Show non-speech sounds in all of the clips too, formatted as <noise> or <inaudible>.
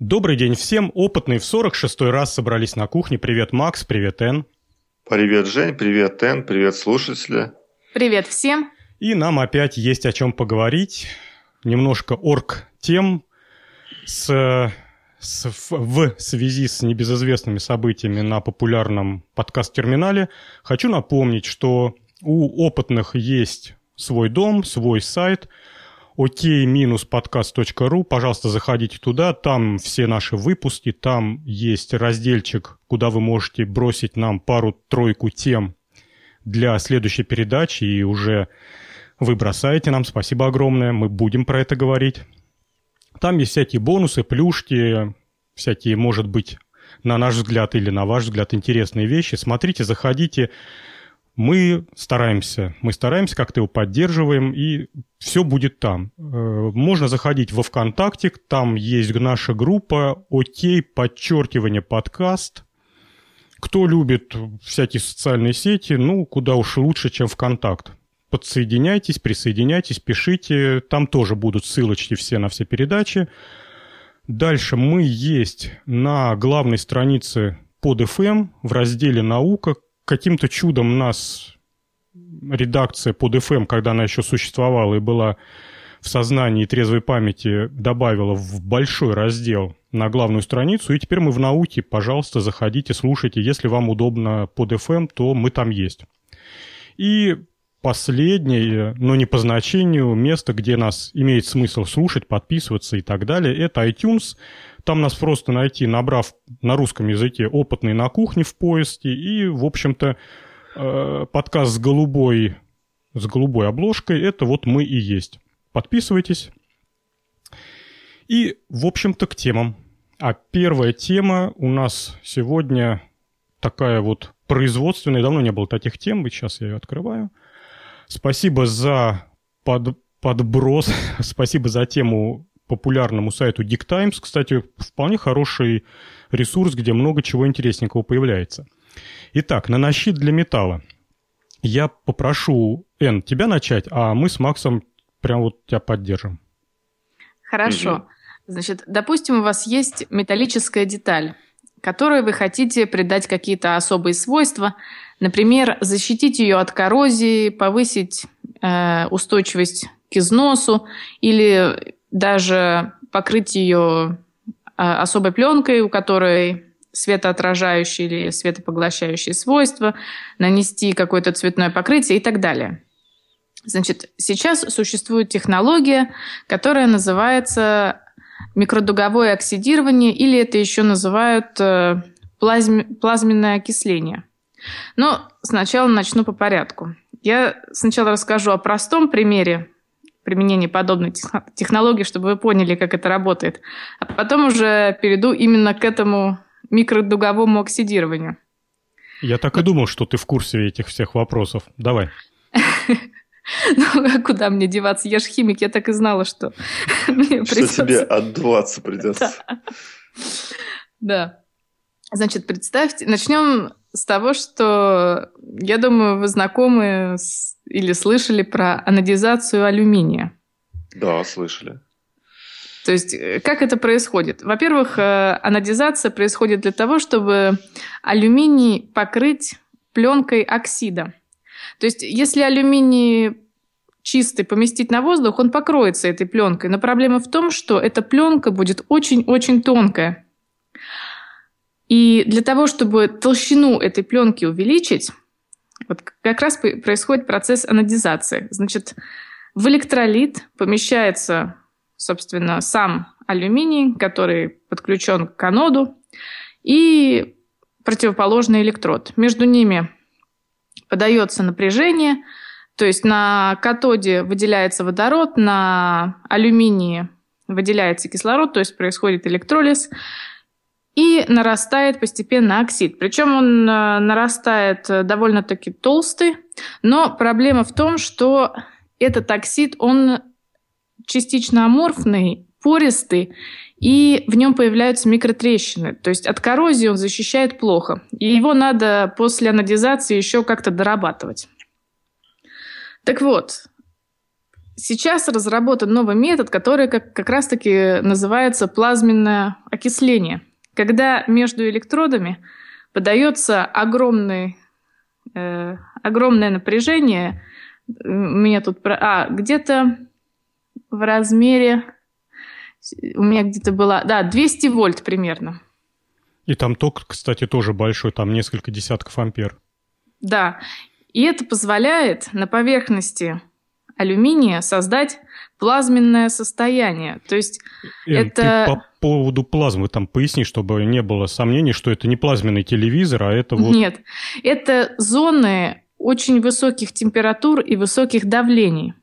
Добрый день всем. Опытные в 46-й раз собрались на кухне. Привет, Макс. Привет, Эн. Привет, Жень. Привет, Эн. Привет, слушатели. Привет всем. И нам опять есть о чем поговорить. Немножко орг-тем с, с, в связи с небезызвестными событиями на популярном подкаст-терминале. Хочу напомнить, что у опытных есть свой дом, свой сайт – ok-podcast.ru. Пожалуйста, заходите туда. Там все наши выпуски. Там есть разделчик, куда вы можете бросить нам пару-тройку тем для следующей передачи. И уже вы бросаете нам. Спасибо огромное. Мы будем про это говорить. Там есть всякие бонусы, плюшки, всякие, может быть, на наш взгляд или на ваш взгляд интересные вещи. Смотрите, заходите мы стараемся, мы стараемся, как-то его поддерживаем, и все будет там. Э, можно заходить во ВКонтакте, там есть наша группа «Окей, подчеркивание подкаст». Кто любит всякие социальные сети, ну, куда уж лучше, чем ВКонтакт. Подсоединяйтесь, присоединяйтесь, пишите. Там тоже будут ссылочки все на все передачи. Дальше мы есть на главной странице под FM в разделе «Наука», каким-то чудом нас редакция под FM, когда она еще существовала и была в сознании и трезвой памяти, добавила в большой раздел на главную страницу. И теперь мы в науке. Пожалуйста, заходите, слушайте. Если вам удобно под FM, то мы там есть. И последнее, но не по значению, место, где нас имеет смысл слушать, подписываться и так далее, это iTunes. Там нас просто найти, набрав на русском языке «Опытный на кухне» в поиске. И, в общем-то, э, подкаст с голубой, с голубой обложкой – это вот мы и есть. Подписывайтесь. И, в общем-то, к темам. А первая тема у нас сегодня такая вот производственная. Давно не было таких тем, сейчас я ее открываю. Спасибо за под, подброс, <laughs> спасибо за тему популярному сайту Geek Times. Кстати, вполне хороший ресурс, где много чего интересненького появляется. Итак, нанощит для металла. Я попрошу, Эн, тебя начать, а мы с Максом прям вот тебя поддержим. Хорошо. Угу. Значит, допустим, у вас есть металлическая деталь, которой вы хотите придать какие-то особые свойства, например, защитить ее от коррозии, повысить э, устойчивость к износу или даже покрыть ее а, особой пленкой, у которой светоотражающие или светопоглощающие свойства, нанести какое-то цветное покрытие и так далее. Значит, сейчас существует технология, которая называется микродуговое оксидирование, или это еще называют э, плазм... плазменное окисление. Но сначала начну по порядку. Я сначала расскажу о простом примере применение подобной технологии, чтобы вы поняли, как это работает. А потом уже перейду именно к этому микродуговому оксидированию. Я так и думал, что ты в курсе этих всех вопросов. Давай. <laughs> Ну, а куда мне деваться? Я же химик, я так и знала, что <laughs> мне Что тебе отдуваться <laughs> придется. Да. Значит, представьте, начнем с того, что, я думаю, вы знакомы с или слышали про анодизацию алюминия? Да, слышали. То есть э, как это происходит? Во-первых, э, анодизация происходит для того, чтобы алюминий покрыть пленкой оксида. То есть если алюминий чистый поместить на воздух, он покроется этой пленкой. Но проблема в том, что эта пленка будет очень-очень тонкая. И для того, чтобы толщину этой пленки увеличить, вот как раз происходит процесс анодизации. Значит, в электролит помещается, собственно, сам алюминий, который подключен к аноду, и противоположный электрод. Между ними подается напряжение, то есть на катоде выделяется водород, на алюминии выделяется кислород, то есть происходит электролиз, и нарастает постепенно оксид. Причем он э, нарастает э, довольно-таки толстый, но проблема в том, что этот оксид, он частично аморфный, пористый, и в нем появляются микротрещины. То есть от коррозии он защищает плохо. И его надо после анодизации еще как-то дорабатывать. Так вот, сейчас разработан новый метод, который как, как раз-таки называется плазменное окисление. Когда между электродами подается огромный, э, огромное напряжение, у меня тут... А, где-то в размере... У меня где-то было... Да, 200 вольт примерно. И там ток, кстати, тоже большой, там несколько десятков ампер. Да, и это позволяет на поверхности алюминия создать плазменное состояние. То есть Эн, это... Ты по поводу плазмы там поясни, чтобы не было сомнений, что это не плазменный телевизор, а это вот... Нет, это зоны очень высоких температур и высоких давлений.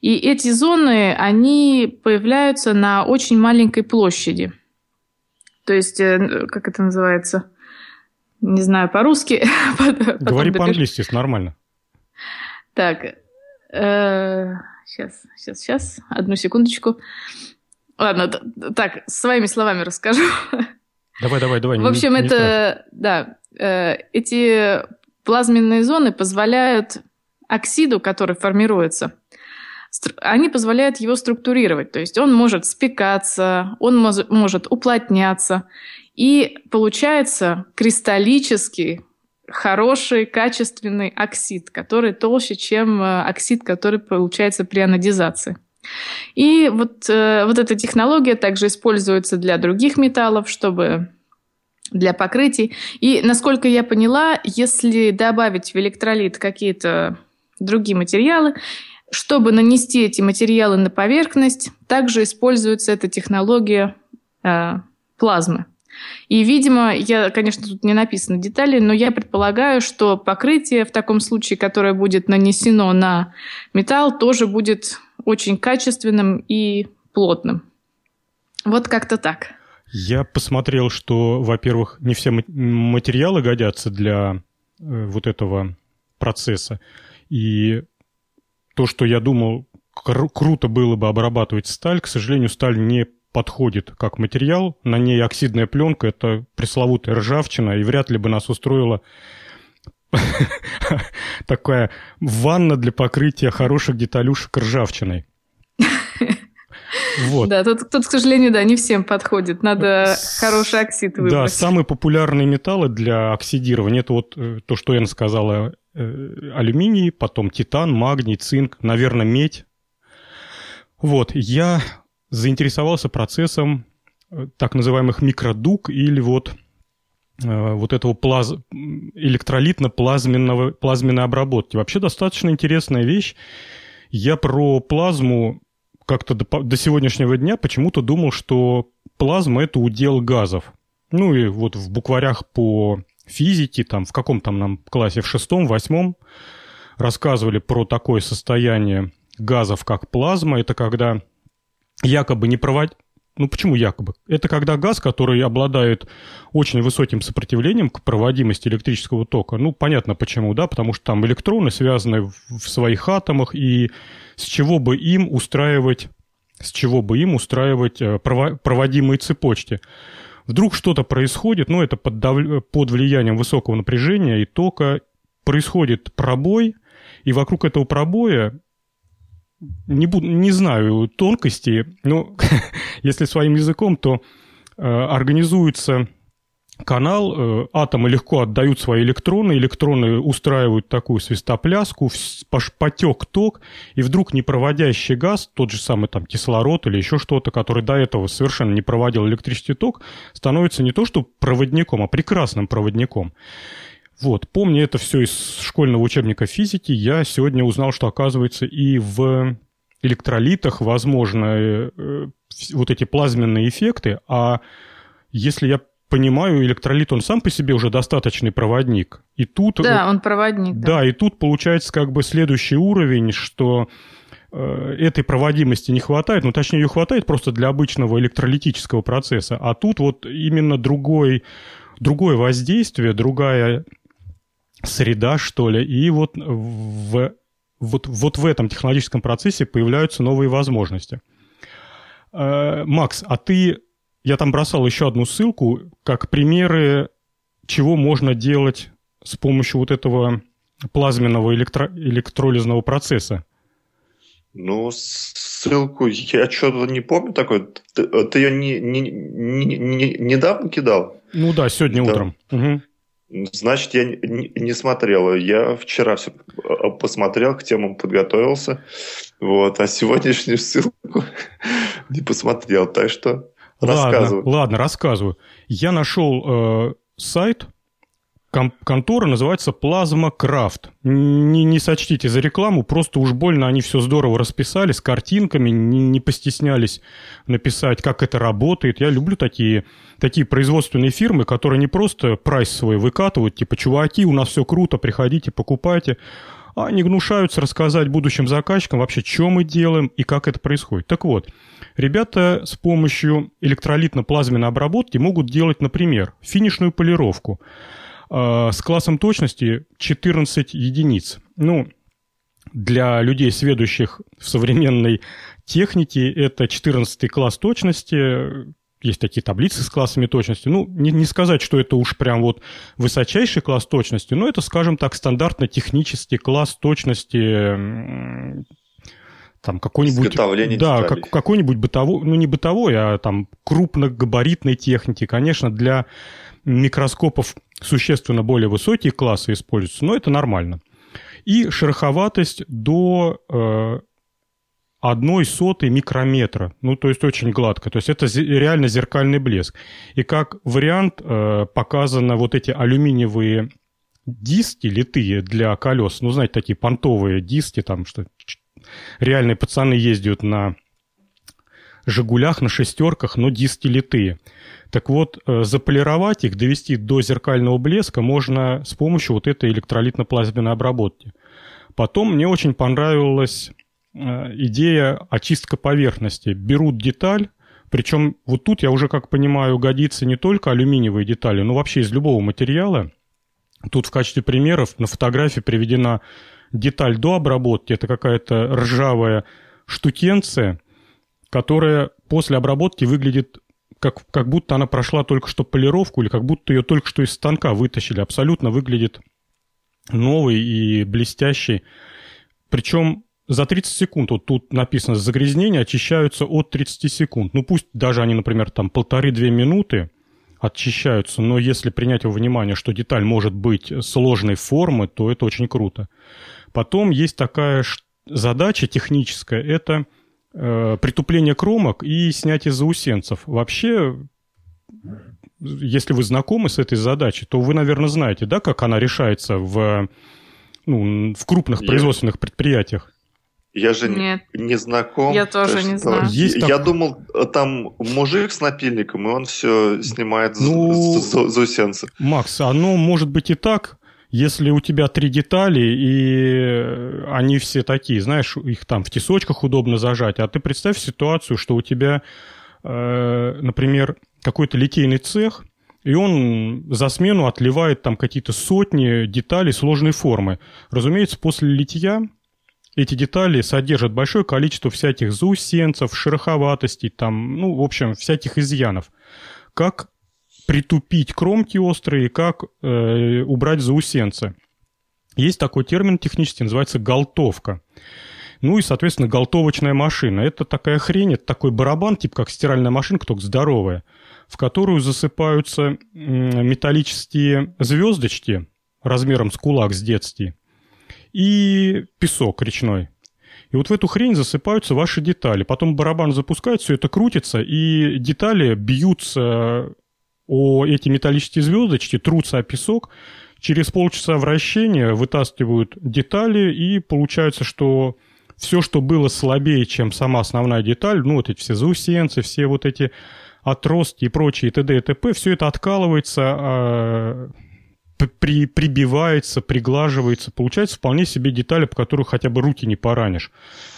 И эти зоны, они появляются на очень маленькой площади. То есть, э, как это называется? Не знаю по-русски. <laughs> Говори по-английски, нормально. Так, сейчас, сейчас, сейчас, одну секундочку. Ладно, так, своими словами расскажу. Давай, давай, давай. В общем, не, не это, страшно. да, э, эти плазменные зоны позволяют оксиду, который формируется, они позволяют его структурировать. То есть он может спекаться, он может уплотняться. И получается кристаллический хороший, качественный оксид, который толще, чем э, оксид, который получается при анодизации. И вот, э, вот эта технология также используется для других металлов, чтобы для покрытий. И, насколько я поняла, если добавить в электролит какие-то другие материалы, чтобы нанести эти материалы на поверхность, также используется эта технология э, плазмы. И, видимо, я, конечно, тут не написано детали, но я предполагаю, что покрытие в таком случае, которое будет нанесено на металл, тоже будет очень качественным и плотным. Вот как-то так. Я посмотрел, что, во-первых, не все материалы годятся для э, вот этого процесса. И то, что я думал, кру- круто было бы обрабатывать сталь, к сожалению, сталь не подходит как материал. На ней оксидная пленка, это пресловутая ржавчина, и вряд ли бы нас устроила <laughs> такая ванна для покрытия хороших деталюшек ржавчиной. <laughs> Вот. Да, тут, тут, к сожалению, да, не всем подходит. Надо хороший оксид выбрать. Да, самые популярные металлы для оксидирования, это вот э, то, что я сказала, э, алюминий, потом титан, магний, цинк, наверное, медь. Вот, я заинтересовался процессом э, так называемых микродуг или вот э, вот этого плаз... электролитно-плазменного, плазменной обработки. Вообще достаточно интересная вещь. Я про плазму как-то до, до сегодняшнего дня почему-то думал, что плазма – это удел газов. Ну и вот в букварях по физике, там в каком там нам классе, в шестом, восьмом, рассказывали про такое состояние газов, как плазма. Это когда якобы не проводить... Ну, почему якобы? Это когда газ, который обладает очень высоким сопротивлением к проводимости электрического тока. Ну, понятно почему, да, потому что там электроны связаны в своих атомах, и с чего бы им устраивать, с чего бы им устраивать э, проводимые цепочки. Вдруг что-то происходит, ну, это под, дав... под влиянием высокого напряжения и тока, происходит пробой, и вокруг этого пробоя не, буду, не знаю тонкостей, но <laughs> если своим языком, то э, организуется канал, э, атомы легко отдают свои электроны, электроны устраивают такую свистопляску, потек ток, и вдруг непроводящий газ, тот же самый там кислород или еще что-то, который до этого совершенно не проводил электрический ток, становится не то что проводником, а прекрасным проводником. Вот, помня это все из школьного учебника физики, я сегодня узнал, что, оказывается, и в электролитах возможны э, вот эти плазменные эффекты, а если я понимаю, электролит, он сам по себе уже достаточный проводник. И тут... Да, он проводник. Да, да и тут получается как бы следующий уровень, что э, этой проводимости не хватает, ну, точнее, ее хватает просто для обычного электролитического процесса, а тут вот именно другой, другое воздействие, другая среда, что ли, и вот в, вот, вот в этом технологическом процессе появляются новые возможности. Э, Макс, а ты, я там бросал еще одну ссылку, как примеры, чего можно делать с помощью вот этого плазменного электро, электролизного процесса. Ну, ссылку я что-то не помню такой. Ты, ты ее не, не, не, не, недавно кидал? Ну да, сегодня да. утром. Угу. Значит, я не, смотрел. Я вчера все посмотрел, к темам подготовился. Вот, а сегодняшнюю ссылку <laughs> не посмотрел. Так что рассказывай. Ладно, ладно рассказываю. Я нашел э, сайт, контора называется Plasma Craft. Не, не сочтите за рекламу, просто уж больно они все здорово расписали с картинками, не, не постеснялись написать, как это работает. Я люблю такие, такие производственные фирмы, которые не просто прайс свой выкатывают, типа, чуваки, у нас все круто, приходите, покупайте, а они гнушаются рассказать будущим заказчикам вообще, что мы делаем и как это происходит. Так вот, ребята с помощью электролитно-плазменной обработки могут делать, например, финишную полировку – с классом точности 14 единиц. Ну, для людей, сведущих в современной технике, это 14 класс точности. Есть такие таблицы с классами точности. Ну, не, не сказать, что это уж прям вот высочайший класс точности, но это, скажем так, стандартно-технический класс точности там какой-нибудь... Да, как, какой-нибудь бытовой, ну не бытовой, а там крупногабаритной техники. Конечно, для микроскопов существенно более высокие классы используются, но это нормально. И шероховатость до э, одной сотой микрометра. Ну, то есть очень гладко. То есть это реально зеркальный блеск. И как вариант э, показано вот эти алюминиевые диски литые для колес. Ну, знаете, такие понтовые диски, там, что реальные пацаны ездят на «Жигулях», на «шестерках», но диски литые. Так вот, э, заполировать их, довести до зеркального блеска можно с помощью вот этой электролитно-плазменной обработки. Потом мне очень понравилась э, идея очистка поверхности. Берут деталь, причем вот тут, я уже как понимаю, годится не только алюминиевые детали, но вообще из любого материала. Тут в качестве примеров на фотографии приведена деталь до обработки. Это какая-то ржавая штукенция, которая после обработки выглядит как, как будто она прошла только что полировку или как будто ее только что из станка вытащили. Абсолютно выглядит новый и блестящий. Причем за 30 секунд, вот тут написано, загрязнения очищаются от 30 секунд. Ну пусть даже они, например, там полторы-две минуты очищаются, но если принять во внимание, что деталь может быть сложной формы, то это очень круто. Потом есть такая задача техническая, это э, притупление кромок и снятие заусенцев. Вообще, если вы знакомы с этой задачей, то вы, наверное, знаете, да, как она решается в, ну, в крупных Я... производственных предприятиях. Я же Нет. не знаком. Я тоже не знаю. Есть я так... думал, там мужик с напильником, и он все снимает ну, заусенцы. Макс, оно может быть и так, если у тебя три детали, и они все такие, знаешь, их там в тесочках удобно зажать, а ты представь ситуацию, что у тебя, э, например, какой-то литейный цех, и он за смену отливает там какие-то сотни деталей сложной формы. Разумеется, после литья эти детали содержат большое количество всяких заусенцев, шероховатостей, там, ну, в общем, всяких изъянов. Как притупить кромки острые, как э, убрать заусенцы. Есть такой термин технический, называется галтовка. Ну и, соответственно, галтовочная машина. Это такая хрень, это такой барабан, типа как стиральная машинка, только здоровая, в которую засыпаются металлические звездочки размером с кулак с детства и песок речной. И вот в эту хрень засыпаются ваши детали. Потом барабан запускает, все это крутится, и детали бьются о эти металлические звездочки, трутся о песок, через полчаса вращения вытаскивают детали, и получается, что все, что было слабее, чем сама основная деталь, ну, вот эти все заусенцы, все вот эти отростки и прочие т.д. и т.п., все это откалывается, а, при, прибивается, приглаживается. Получается вполне себе детали, по которым хотя бы руки не поранишь.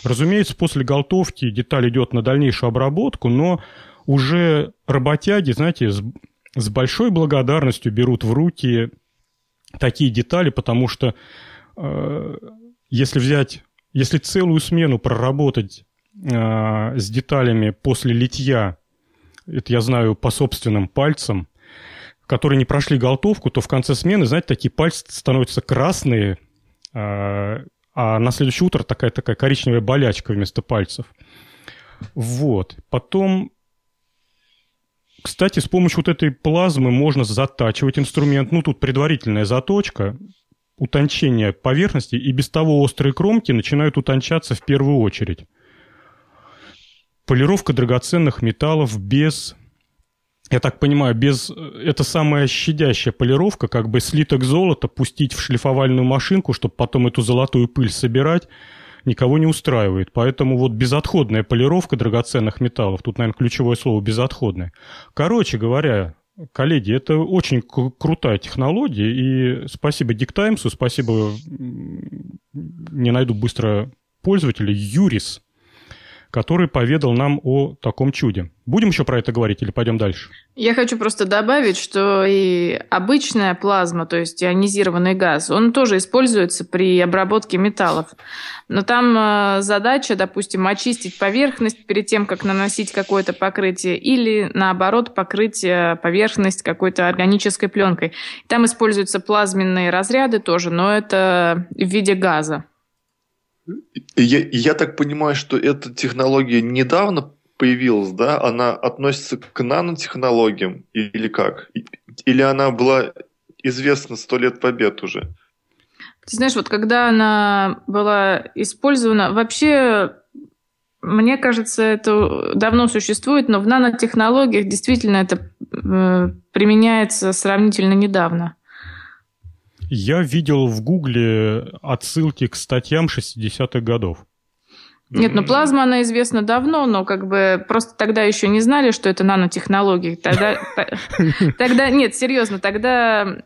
Разумеется, после галтовки деталь идет на дальнейшую обработку, но уже работяги, знаете, с, большой благодарностью берут в руки такие детали, потому что э, если взять, если целую смену проработать э, с деталями после литья, это я знаю по собственным пальцам, которые не прошли галтовку, то в конце смены, знаете, такие пальцы становятся красные, э, а на следующее утро такая-такая коричневая болячка вместо пальцев. Вот. Потом, кстати, с помощью вот этой плазмы можно затачивать инструмент. Ну, тут предварительная заточка, утончение поверхности, и без того острые кромки начинают утончаться в первую очередь. Полировка драгоценных металлов без я так понимаю, без... Это самая щадящая полировка, как бы слиток золота пустить в шлифовальную машинку, чтобы потом эту золотую пыль собирать, никого не устраивает. Поэтому вот безотходная полировка драгоценных металлов, тут, наверное, ключевое слово безотходная. Короче говоря, коллеги, это очень крутая технология, и спасибо Диктаймсу, спасибо, не найду быстро пользователя, Юрис, который поведал нам о таком чуде. Будем еще про это говорить или пойдем дальше? Я хочу просто добавить, что и обычная плазма, то есть ионизированный газ, он тоже используется при обработке металлов. Но там э, задача, допустим, очистить поверхность перед тем, как наносить какое-то покрытие, или наоборот покрыть э, поверхность какой-то органической пленкой. Там используются плазменные разряды тоже, но это в виде газа. Я, я так понимаю, что эта технология недавно появилась, да? Она относится к нанотехнологиям или как? Или она была известна сто лет побед уже? Ты знаешь, вот когда она была использована, вообще, мне кажется, это давно существует, но в нанотехнологиях действительно это э, применяется сравнительно недавно. Я видел в Гугле отсылки к статьям 60-х годов. Нет, ну плазма, она известна давно, но как бы просто тогда еще не знали, что это нанотехнологии. Тогда, тогда нет, серьезно, тогда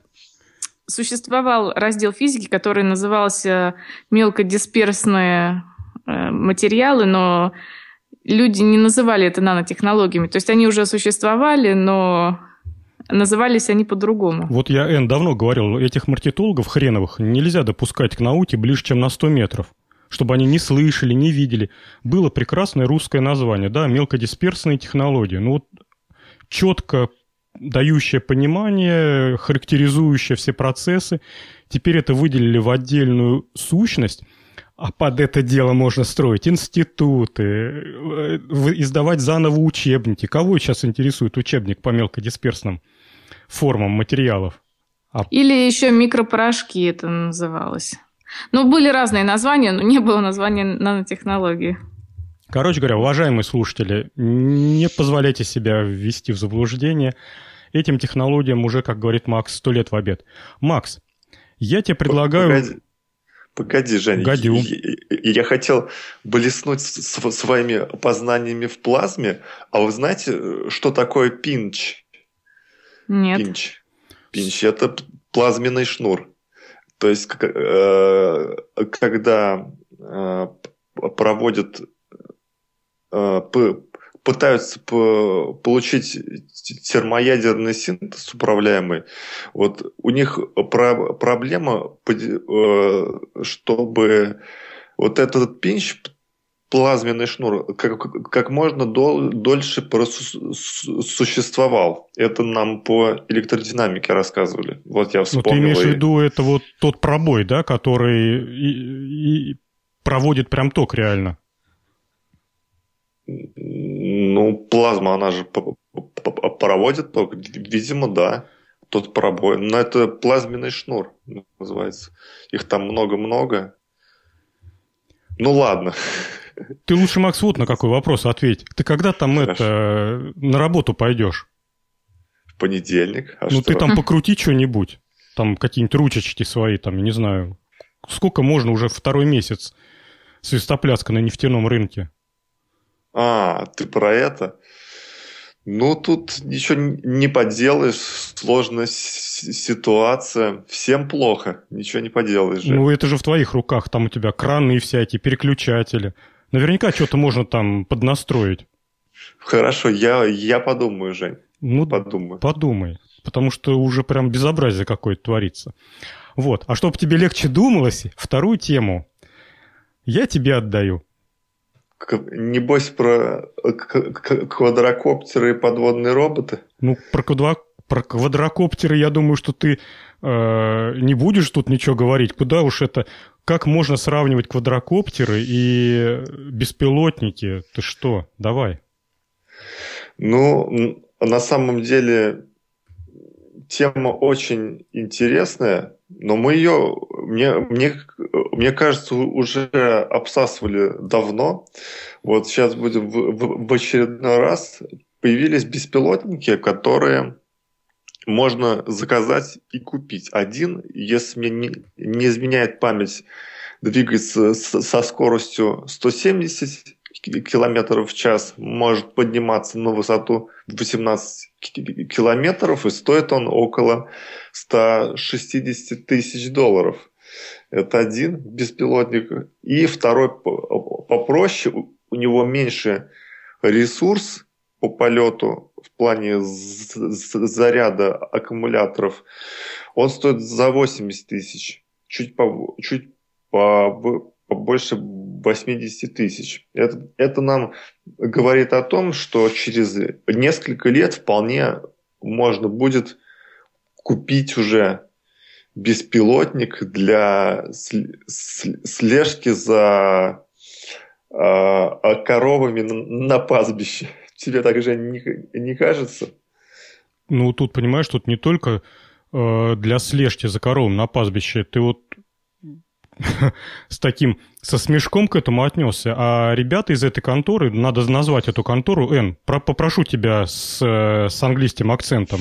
существовал раздел физики, который назывался мелкодисперсные э, материалы, но люди не называли это нанотехнологиями. То есть они уже существовали, но Назывались они по-другому. Вот я, Эн, давно говорил, этих маркетологов хреновых нельзя допускать к науке ближе, чем на 100 метров чтобы они не слышали, не видели. Было прекрасное русское название, да, мелкодисперсные технологии. Ну вот четко дающее понимание, характеризующее все процессы. Теперь это выделили в отдельную сущность, а под это дело можно строить институты, э, издавать заново учебники. Кого сейчас интересует учебник по мелкодисперсным формам материалов. А... Или еще микропорошки это называлось. Ну, были разные названия, но не было названия нанотехнологии. Короче говоря, уважаемые слушатели, не позволяйте себя ввести в заблуждение. Этим технологиям уже, как говорит Макс, сто лет в обед. Макс, я тебе предлагаю... Погоди, погоди Женя. Гадю. Я, я хотел блеснуть своими познаниями в плазме. А вы знаете, что такое пинч? Нет. Пинч. Пинч – это плазменный шнур. То есть, э, когда э, проводят, э, пытаются получить термоядерный синтез управляемый, вот у них проблема, чтобы вот этот пинч плазменный шнур как, как можно дол, дольше существовал. Это нам по электродинамике рассказывали. Вот я вспомнил. Но ты имеешь в виду это вот тот пробой, да, который и, и проводит прям ток реально? Ну, плазма, она же проводит ток. Видимо, да. Тот пробой. Но это плазменный шнур называется. Их там много-много. Ну ладно. Ты лучше, Макс, вот на какой вопрос ответь. Ты когда там Хорошо. это на работу пойдешь? В понедельник. А ну что? ты там покрути что-нибудь. Там какие-нибудь ручечки свои, там, не знаю. Сколько можно уже второй месяц свистопляска на нефтяном рынке? А, ты про это? Ну, тут ничего не поделаешь, сложная ситуация, всем плохо, ничего не поделаешь. Же. Ну, это же в твоих руках, там у тебя краны всякие, переключатели. Наверняка что-то можно там поднастроить. Хорошо, я, я подумаю, Жень. Ну, подумай. Подумай, потому что уже прям безобразие какое-то творится. Вот, а чтобы тебе легче думалось, вторую тему я тебе отдаю. Небось про квадрокоптеры и подводные роботы? Ну, про, квадро... Про квадрокоптеры, я думаю, что ты не будешь тут ничего говорить. Куда уж это... Как можно сравнивать квадрокоптеры и беспилотники? Ты что? Давай. Ну, на самом деле тема очень интересная, но мы ее, мне, мне, мне кажется, уже обсасывали давно. Вот сейчас будем в, в, в очередной раз. Появились беспилотники, которые можно заказать и купить. Один, если мне не, не изменяет память, двигается со скоростью 170 километров в час, может подниматься на высоту 18 километров, и стоит он около 160 тысяч долларов. Это один беспилотник. И второй попроще, у него меньше ресурс по полету в плане заряда аккумуляторов. Он стоит за 80 тысяч. Чуть, по, чуть по, побольше 80 тысяч. Это, это нам говорит о том, что через несколько лет вполне можно будет купить уже беспилотник для слежки за э, коровами на пастбище. Тебе так же не, не кажется? Ну, тут, понимаешь, тут не только э, для слежки за коровами на пастбище. Ты вот <laughs> с таким, со смешком к этому отнесся. А ребята из этой конторы, надо назвать эту контору, Н, попрошу тебя с, с английским акцентом.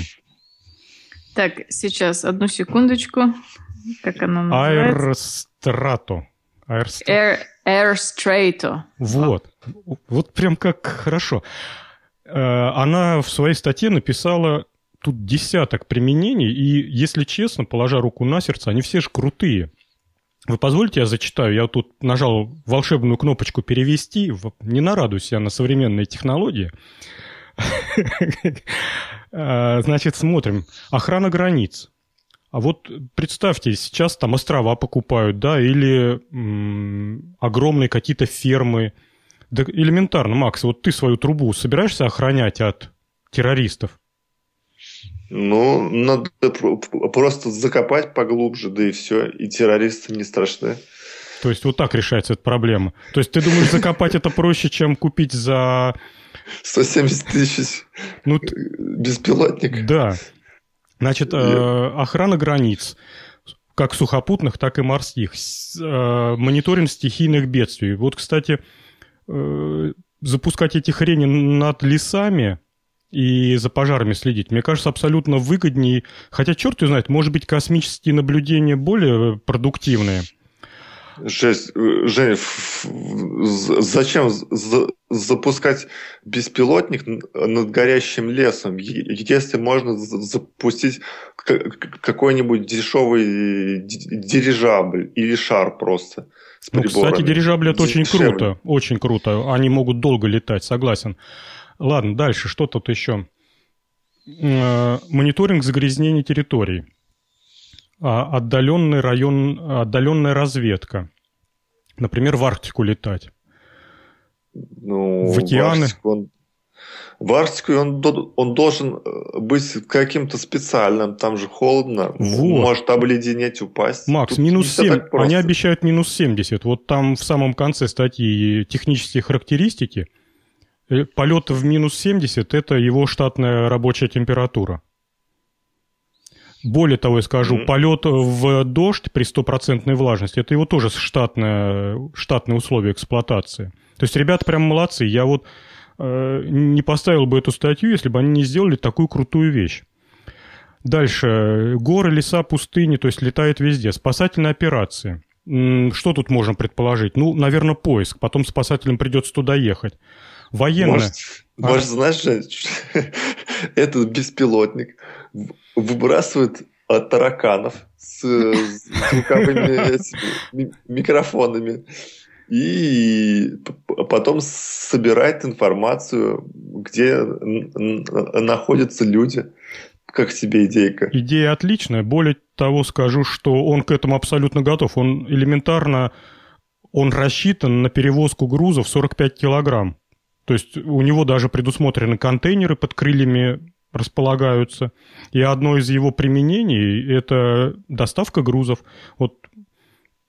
Так, сейчас, одну секундочку. Как она называется? Аэрстрато. Airstrato. Вот. Вот прям как хорошо. Э, она в своей статье написала тут десяток применений, и, если честно, положа руку на сердце, они все же крутые. Вы позволите, я зачитаю? Я тут нажал волшебную кнопочку «Перевести». Не нарадуюсь я на современные технологии. А, <laughs> значит, смотрим. Охрана границ. А вот представьте, сейчас там острова покупают, да, или огромные какие-то фермы. Да элементарно, Макс, вот ты свою трубу собираешься охранять от террористов? Ну, надо просто закопать поглубже, да и все. И террористы не страшны. То есть вот так решается эта проблема. То есть ты думаешь, закопать это проще, чем купить за... 170 тысяч ну, беспилотник? Да. Значит, э, охрана границ, как сухопутных, так и морских. Э, мониторинг стихийных бедствий. Вот, кстати, э, запускать эти хрени над лесами и за пожарами следить. Мне кажется, абсолютно выгоднее. Хотя, черт ее знает, может быть, космические наблюдения более продуктивные. Жесть, э, Женя, зачем запускать беспилотник над горящим лесом, если можно запустить какой-нибудь дешевый дирижабль или шар просто? Ну, кстати, дирижабли это очень круто, очень круто. Они могут долго летать, согласен. Ладно, дальше, что тут еще? Э, мониторинг загрязнения территорий. А, отдаленный район, отдаленная разведка. Например, в Арктику летать. Ну, в океаны. В Арктику он, в Арктику он, он должен э, быть каким-то специальным, там же холодно, вот. может обледенеть, упасть. Макс, Тут минус 7, они обещают минус 70. Вот там в самом конце статьи технические характеристики – Э, полет в минус 70 – это его штатная рабочая температура. Более того, я скажу, mm-hmm. полет в дождь при стопроцентной влажности – это его тоже штатное, штатные условия эксплуатации. То есть ребята прям молодцы. Я вот э, не поставил бы эту статью, если бы они не сделали такую крутую вещь. Дальше. Горы, леса, пустыни, то есть летают везде. Спасательные операции. Что тут можно предположить? Ну, наверное, поиск. Потом спасателям придется туда ехать. Военная. Может, а? может знаешь, этот беспилотник выбрасывает от тараканов с звуковыми микрофонами и потом собирает информацию, где находятся люди. Как тебе идейка? Идея отличная. Более того, скажу, что он к этому абсолютно готов. Он элементарно, он рассчитан на перевозку грузов 45 килограмм. То есть у него даже предусмотрены контейнеры под крыльями располагаются. И одно из его применений – это доставка грузов. Вот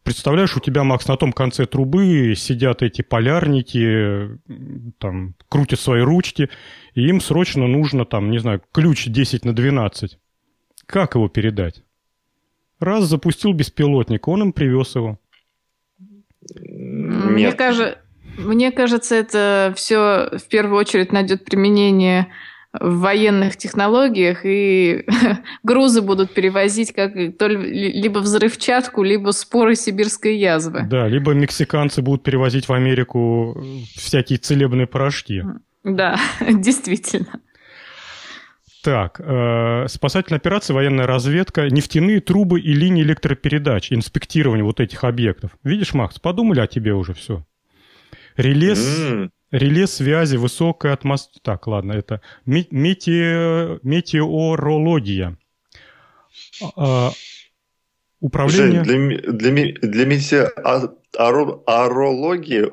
представляешь, у тебя, Макс, на том конце трубы сидят эти полярники, там, крутят свои ручки, и им срочно нужно, там, не знаю, ключ 10 на 12. Как его передать? Раз запустил беспилотник, он им привез его. Нет. Мне, кажется, мне кажется, это все в первую очередь найдет применение в военных технологиях, и <laughs> грузы будут перевозить как то либо взрывчатку, либо споры сибирской язвы. Да, либо мексиканцы будут перевозить в Америку всякие целебные порошки. Да, <laughs> действительно. Так, э, спасательная операция, военная разведка, нефтяные трубы и линии электропередач, инспектирование вот этих объектов. Видишь, Макс, подумали о тебе уже все. Реле, mm. Реле связи, высокая атмосфера... Так, ладно, это метео, метеорология. А, управление... Жень, для, для, для метеорологии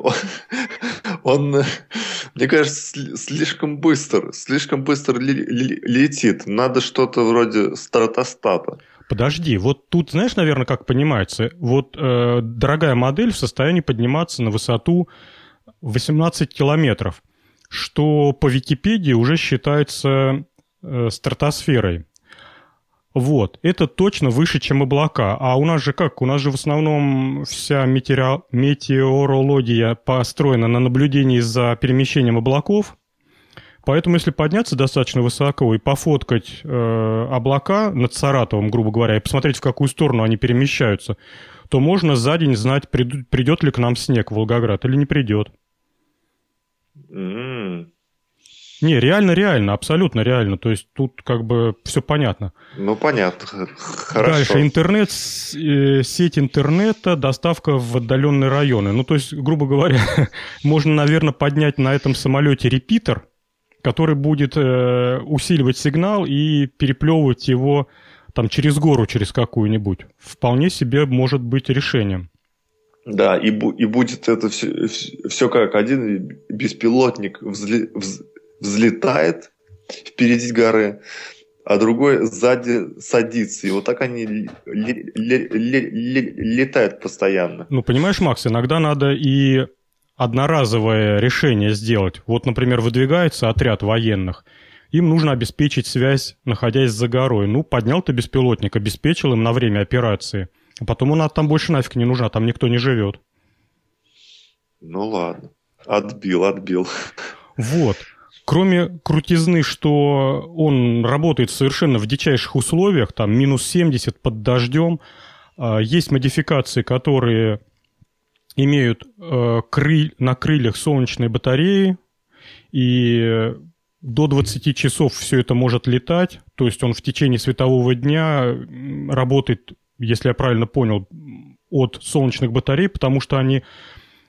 он, <laughs> он мне кажется, слишком быстро, слишком быстро летит. Надо что-то вроде стратостата. Подожди, вот тут, знаешь, наверное, как понимается, вот э, дорогая модель в состоянии подниматься на высоту 18 километров, что по Википедии уже считается э, стратосферой. Вот, это точно выше, чем облака. А у нас же как? У нас же в основном вся метеоро... метеорология построена на наблюдении за перемещением облаков. Поэтому, если подняться достаточно высоко и пофоткать э, облака над Саратовом, грубо говоря, и посмотреть, в какую сторону они перемещаются, то можно за день знать, придет ли к нам снег в Волгоград или не придет. Mm. Не, реально, реально, абсолютно реально. То есть тут как бы все понятно. Ну, понятно. Хорошо. Дальше интернет, э, сеть интернета, доставка в отдаленные районы. Ну, то есть, грубо говоря, <laughs> можно, наверное, поднять на этом самолете репитер, который будет э, усиливать сигнал и переплевывать его там через гору, через какую-нибудь. Вполне себе может быть решением. Да, и, и будет это все, все как один беспилотник взли, вз, взлетает впереди горы, а другой сзади садится. И вот так они летают постоянно. Ну, понимаешь, Макс, иногда надо и одноразовое решение сделать. Вот, например, выдвигается отряд военных, им нужно обеспечить связь, находясь за горой. Ну, поднял ты беспилотник, обеспечил им на время операции. А потом он там больше нафиг не нужна, там никто не живет. Ну ладно. Отбил, отбил. Вот. Кроме крутизны, что он работает совершенно в дичайших условиях, там минус 70 под дождем, а, есть модификации, которые имеют э, крыль, на крыльях солнечные батареи, и до 20 часов все это может летать, то есть он в течение светового дня работает, если я правильно понял, от солнечных батарей, потому что они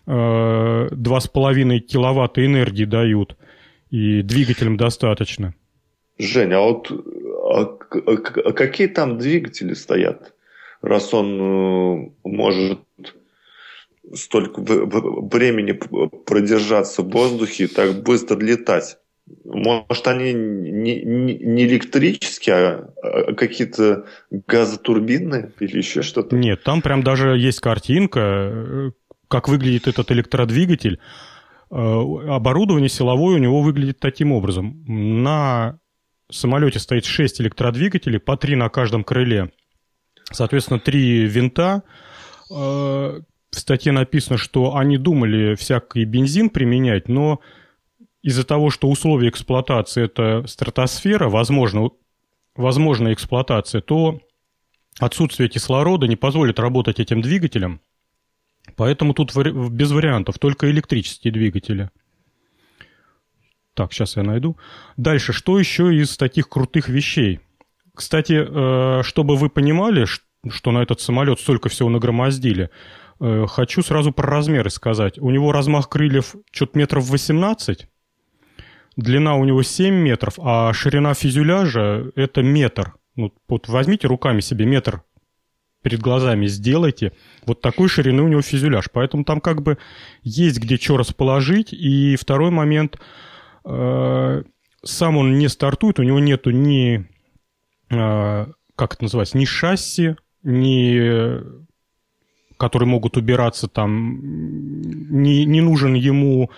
2,5 э, киловатта энергии дают – и двигателям достаточно. Женя, а вот а, а какие там двигатели стоят, раз он э, может столько времени продержаться в воздухе и так быстро летать? Может, они не, не, не электрические, а, а какие-то газотурбинные или еще что-то? Нет, там прям даже есть картинка, э, как выглядит этот электродвигатель. Э, оборудование силовое у него выглядит таким образом. На самолете стоит 6 электродвигателей, по 3 на каждом крыле. Соответственно, 3 винта. Э, в статье написано, что они думали всякий бензин применять, но из-за того, что условия эксплуатации это стратосфера, возможно, возможная эксплуатация, то отсутствие кислорода не позволит работать этим двигателям. Поэтому тут без вариантов, только электрические двигатели. Так, сейчас я найду. Дальше, что еще из таких крутых вещей? Кстати, э, чтобы вы понимали, что на этот самолет столько всего нагромоздили, э, хочу сразу про размеры сказать. У него размах крыльев что-то метров 18, длина у него 7 метров, а ширина фюзеляжа это метр. Ну, вот возьмите руками себе метр перед глазами сделайте. Вот такой ширины у него фюзеляж. Поэтому там как бы есть где что расположить. И второй момент, э, сам он не стартует, у него нету ни, э, как это называется, ни шасси, ни которые могут убираться там, не, не нужен ему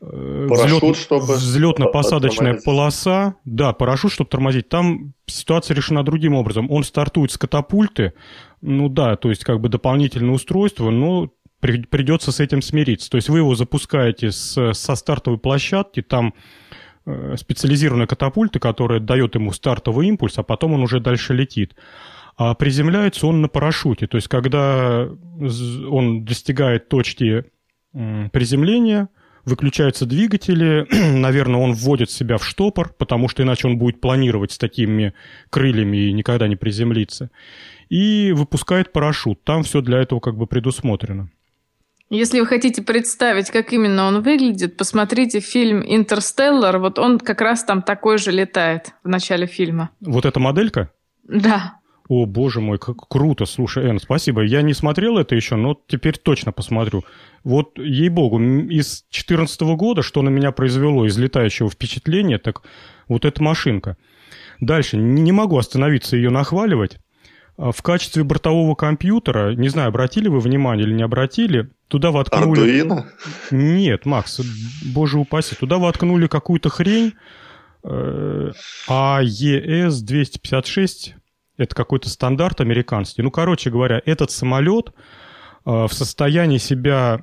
Парашют, взлет, взлетно-посадочная полоса, да, парашют, чтобы тормозить. Там ситуация решена другим образом. Он стартует с катапульты, ну да, то есть как бы дополнительное устройство, но при, придется с этим смириться. То есть вы его запускаете с, со стартовой площадки, там э, специализированная катапульта, которая дает ему стартовый импульс, а потом он уже дальше летит. А приземляется он на парашюте. То есть когда он достигает точки приземления, выключаются двигатели, <clears throat> наверное, он вводит себя в штопор, потому что иначе он будет планировать с такими крыльями и никогда не приземлиться. И выпускает парашют. Там все для этого как бы предусмотрено. Если вы хотите представить, как именно он выглядит, посмотрите фильм «Интерстеллар». Вот он как раз там такой же летает в начале фильма. Вот эта моделька? Да. О, боже мой, как круто. Слушай, Эн, спасибо. Я не смотрел это еще, но теперь точно посмотрю. Вот, ей-богу, из 2014 года, что на меня произвело из летающего впечатления, так вот эта машинка. Дальше, не могу остановиться ее нахваливать. А в качестве бортового компьютера, не знаю, обратили вы внимание или не обратили, туда воткнули... Arduino? Нет, Макс, боже упаси, туда воткнули какую-то хрень, AES э, 256, это какой-то стандарт американский. Ну, короче говоря, этот самолет Э, в состоянии себя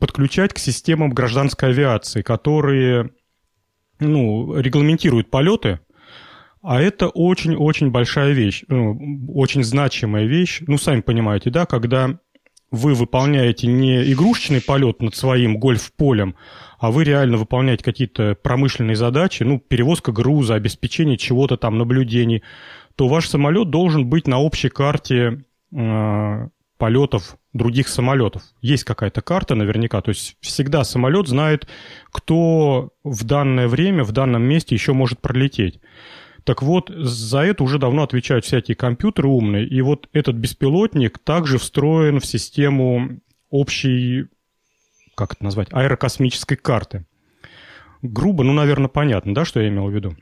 подключать к системам гражданской авиации, которые ну, регламентируют полеты, а это очень-очень большая вещь, ну, очень значимая вещь. Ну, сами понимаете, да, когда вы выполняете не игрушечный полет над своим гольф-полем, а вы реально выполняете какие-то промышленные задачи, ну, перевозка груза, обеспечение чего-то там, наблюдений, то ваш самолет должен быть на общей карте э, полетов других самолетов. Есть какая-то карта наверняка, то есть всегда самолет знает, кто в данное время, в данном месте еще может пролететь. Так вот, за это уже давно отвечают всякие компьютеры умные, и вот этот беспилотник также встроен в систему общей, как это назвать, аэрокосмической карты. Грубо, ну, наверное, понятно, да, что я имел в виду?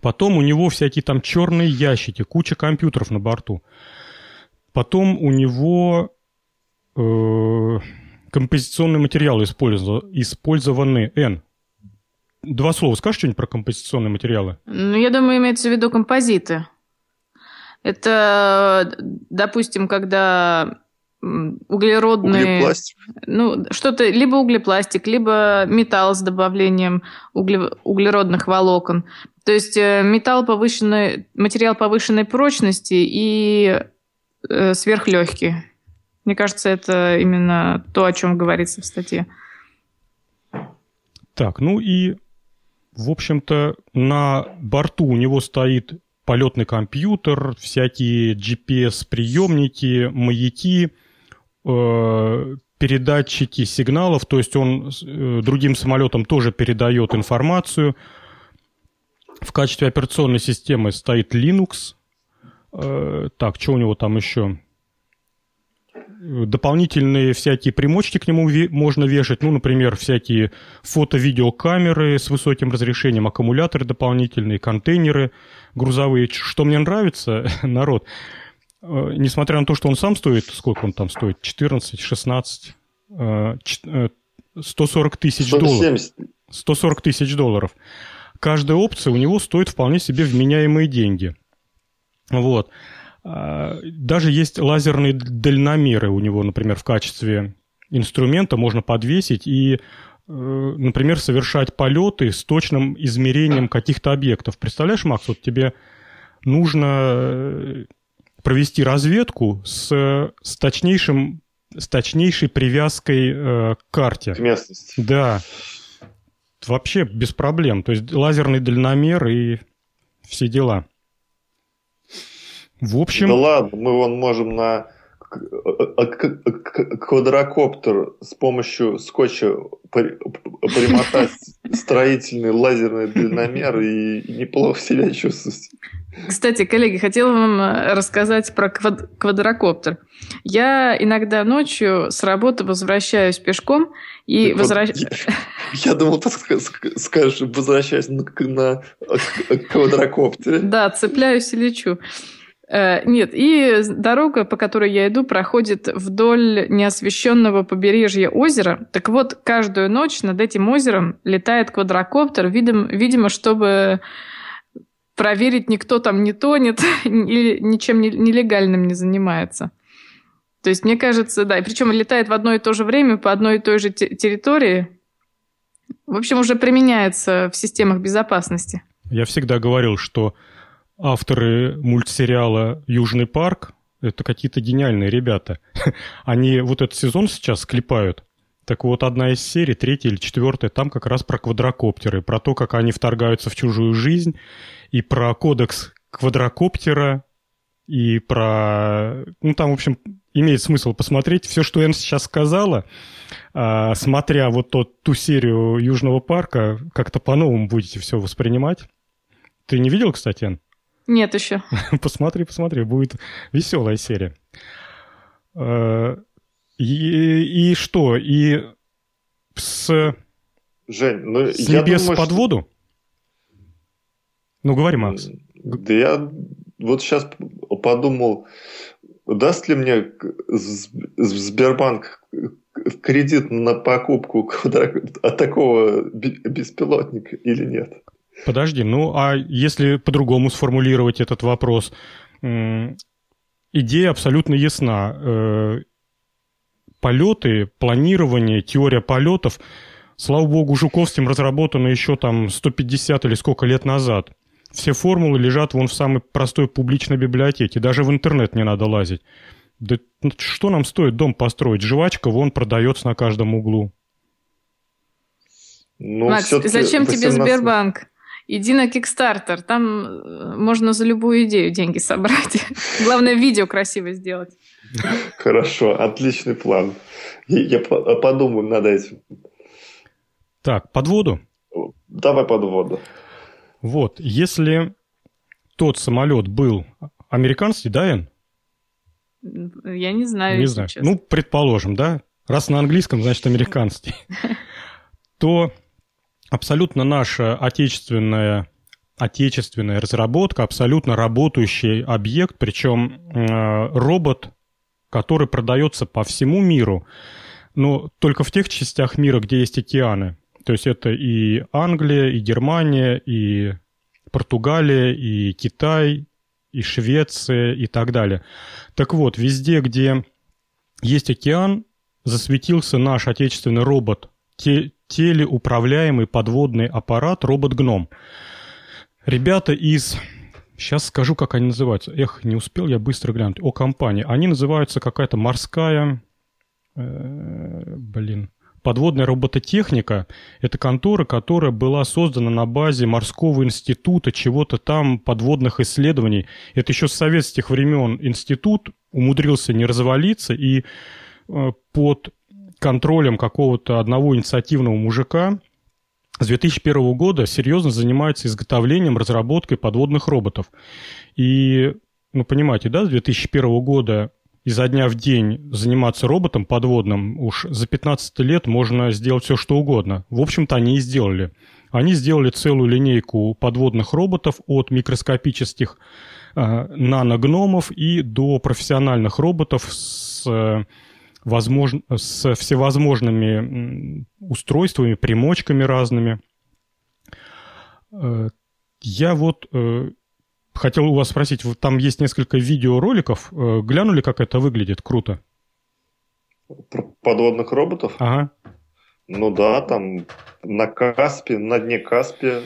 Потом у него всякие там черные ящики, куча компьютеров на борту. Потом у него э, композиционные материалы использованы. N. Два слова. Скажешь что-нибудь про композиционные материалы? Ну, я думаю, имеется в виду композиты. Это, допустим, когда углеродные... Углепластик? Ну, что-то, либо углепластик, либо металл с добавлением угле, углеродных волокон. То есть э, металл повышенной, материал повышенной прочности и э, сверхлегкий. Мне кажется, это именно то, о чем говорится в статье. Так, ну и, в общем-то, на борту у него стоит полетный компьютер, всякие GPS-приемники, маяки, э, передатчики сигналов, то есть он э, другим самолетам тоже передает информацию. В качестве операционной системы стоит Linux, Э, так, что у него там еще? Дополнительные всякие примочки к нему можно вешать. Ну, например, всякие фото-видеокамеры с высоким разрешением, аккумуляторы дополнительные, контейнеры грузовые. Что мне нравится, <laughs> народ, э, несмотря на то, что он сам стоит, сколько он там стоит, 14, 16, 140 тысяч долларов. 140 тысяч долларов. Каждая опция у него стоит вполне себе вменяемые деньги – вот. А, даже есть лазерные дальномеры у него, например, в качестве инструмента можно подвесить и, э, например, совершать полеты с точным измерением каких-то объектов. Представляешь, Макс, вот тебе нужно э, провести разведку с, с точнейшим с точнейшей привязкой э, к карте. К местности. Да. Вообще без проблем. То есть лазерный дальномер и все дела. В общем... Да ладно, мы вон можем на квадрокоптер с помощью скотча примотать <laughs> строительный лазерный дальномер и неплохо себя чувствовать. Кстати, коллеги, хотела вам э, рассказать про квад квадрокоптер. Я иногда ночью с работы возвращаюсь пешком и возвращаюсь... Я, думал, ты скажешь, возвращаюсь на, на квадрокоптере. Да, цепляюсь и лечу. Э, нет, и дорога, по которой я иду, проходит вдоль неосвещенного побережья озера. Так вот, каждую ночь над этим озером летает квадрокоптер, видимо, видимо чтобы проверить, никто там не тонет <laughs> или ничем нелегальным не занимается. То есть, мне кажется, да, и причем летает в одно и то же время по одной и той же территории. В общем, уже применяется в системах безопасности. Я всегда говорил, что авторы мультсериала «Южный парк» — это какие-то гениальные ребята. <laughs> Они вот этот сезон сейчас клепают. Так вот, одна из серий, третья или четвертая, там как раз про квадрокоптеры, про то, как они вторгаются в чужую жизнь, и про кодекс квадрокоптера, и про... Ну, там, в общем, имеет смысл посмотреть. Все, что Энн сейчас сказала, а, смотря вот тот, ту серию Южного парка, как-то по-новому будете все воспринимать. Ты не видел, кстати, Энн? Нет еще. <laughs> посмотри, посмотри, будет веселая серия. Э, и, и что? И с, Жень, ну, с небес думаю, под воду? Ну, говори, Макс. Да я вот сейчас подумал, даст ли мне Сбербанк кредит на покупку такого беспилотника или нет? Подожди, ну а если по-другому сформулировать этот вопрос? Идея абсолютно ясна. Э, полеты, планирование, теория полетов, слава богу, Жуковским разработано еще там 150 или сколько лет назад. Все формулы лежат вон в самой простой публичной библиотеке, даже в интернет не надо лазить. Да что нам стоит дом построить? Жвачка вон продается на каждом углу. Ну, Макс, зачем 18... тебе Сбербанк? Иди на Kickstarter, там э, можно за любую идею деньги собрать. <laughs> Главное, видео красиво сделать. Хорошо, отличный план. Я подумаю над этим. Так, под воду? Давай под воду. Вот, если тот самолет был американский, да, Эн? Я не знаю. Не знаю. Честно. Ну, предположим, да? Раз на английском, значит американский. <laughs> То абсолютно наша отечественная отечественная разработка, абсолютно работающий объект, причем э, робот, который продается по всему миру, но только в тех частях мира, где есть океаны. То есть это и Англия, и Германия, и Португалия, и Китай, и Швеция, и так далее. Так вот, везде, где есть океан, засветился наш отечественный робот те, телеуправляемый подводный аппарат робот-гном. Ребята из... Сейчас скажу, как они называются. Эх, не успел я быстро глянуть. О, компания. Они называются какая-то морская... Э, блин. Подводная робототехника – это контора, которая была создана на базе морского института, чего-то там, подводных исследований. Это еще с советских времен институт умудрился не развалиться, и э, под контролем какого-то одного инициативного мужика с 2001 года серьезно занимается изготовлением, разработкой подводных роботов. И, ну, понимаете, да, с 2001 года изо дня в день заниматься роботом подводным, уж за 15 лет можно сделать все, что угодно. В общем-то, они и сделали. Они сделали целую линейку подводных роботов от микроскопических э, наногномов и до профессиональных роботов с э, возможно, с всевозможными устройствами, примочками разными. Э, я вот э, хотел у вас спросить, там есть несколько видеороликов, э, глянули, как это выглядит? Круто. Про подводных роботов? Ага. Ну да, там на Каспе, на дне Каспе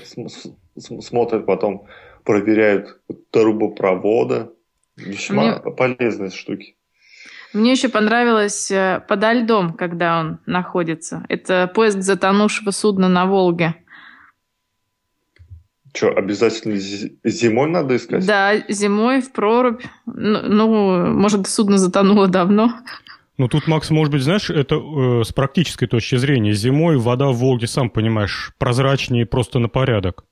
смотрят, потом проверяют трубопроводы. Весьма Мне... полезные штуки. Мне еще понравилось э, «Подо льдом», когда он находится. Это поиск затонувшего судна на Волге. Что, обязательно зимой надо искать? Да, зимой в прорубь. Ну, ну может, судно затонуло давно. Ну, тут, Макс, может быть, знаешь, это э, с практической точки зрения. Зимой вода в Волге, сам понимаешь, прозрачнее просто на порядок.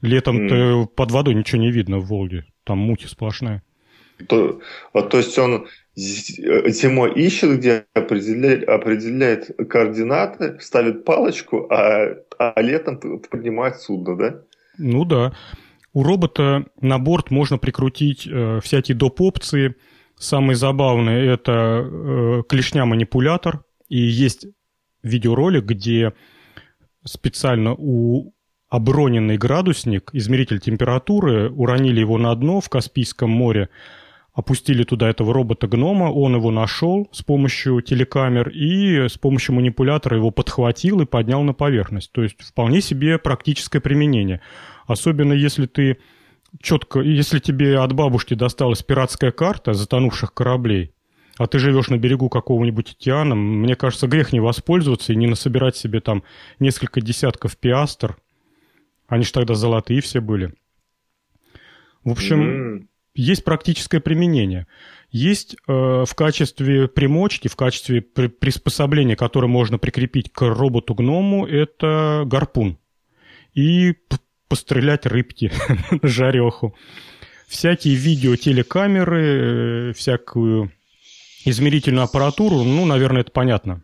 Летом-то mm. под водой ничего не видно в Волге. Там мути сплошная. То, а, то есть он зимой ищет, где определяет, определяет координаты, ставит палочку, а, а летом поднимает судно, да? Ну да. У робота на борт можно прикрутить э, всякие доп-опции. Самые забавные – это э, клешня-манипулятор. И есть видеоролик, где специально у оброненный градусник, измеритель температуры, уронили его на дно в Каспийском море, опустили туда этого робота-гнома, он его нашел с помощью телекамер и с помощью манипулятора его подхватил и поднял на поверхность. То есть вполне себе практическое применение. Особенно если ты четко, если тебе от бабушки досталась пиратская карта затонувших кораблей, а ты живешь на берегу какого-нибудь океана, мне кажется, грех не воспользоваться и не насобирать себе там несколько десятков пиастр. Они же тогда золотые все были. В общем, mm есть практическое применение. Есть э, в качестве примочки, в качестве при приспособления, которое можно прикрепить к роботу-гному, это гарпун. И пострелять рыбки <laughs> на жареху. Всякие видео-телекамеры, э, всякую измерительную аппаратуру, ну, наверное, это понятно.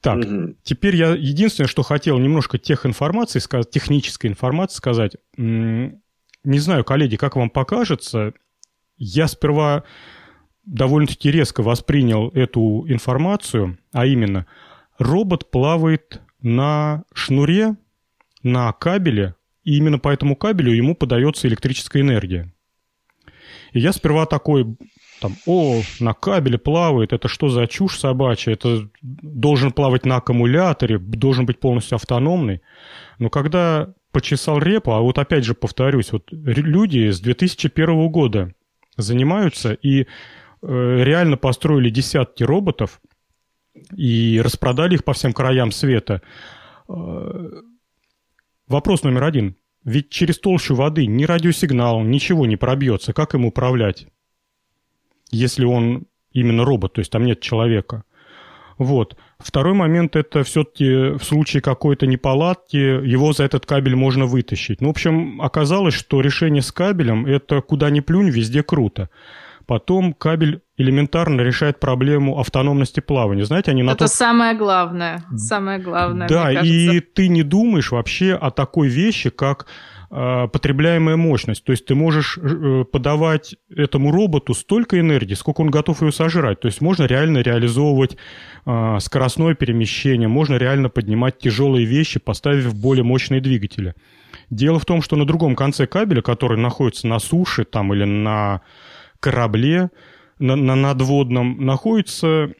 Так, угу. теперь я единственное, что хотел немножко тех информации сказать, технической информации сказать. Не знаю, коллеги, как вам покажется, я сперва довольно-таки резко воспринял эту информацию, а именно, робот плавает на шнуре, на кабеле, и именно по этому кабелю ему подается электрическая энергия. И я сперва такой, там, о, на кабеле плавает, это что за чушь собачья, это должен плавать на аккумуляторе, должен быть полностью автономный. Но когда почесал репу, а вот опять же повторюсь, вот люди с 2001 года занимаются и э, реально построили десятки роботов и распродали их по всем краям света. Э, вопрос номер один. Ведь через толщу воды ни радиосигнал, ничего не пробьется. Как им управлять? Если он именно робот, то есть там нет человека. Вот. Второй момент – это все-таки в случае какой-то неполадки его за этот кабель можно вытащить. Ну, в общем, оказалось, что решение с кабелем – это куда ни плюнь, везде круто. Потом кабель элементарно решает проблему автономности плавания. Знаете, они на Это то... самое главное. Самое главное. Да, и ты не думаешь вообще о такой вещи, как потребляемая мощность. То есть ты можешь э, подавать этому роботу столько энергии, сколько он готов ее сожрать. То есть можно реально реализовывать а, скоростное перемещение, можно реально поднимать тяжелые вещи, поставив более мощные двигатели. Дело в том, что на другом конце кабеля, который находится на суше там, или на корабле, на, на надводном, находится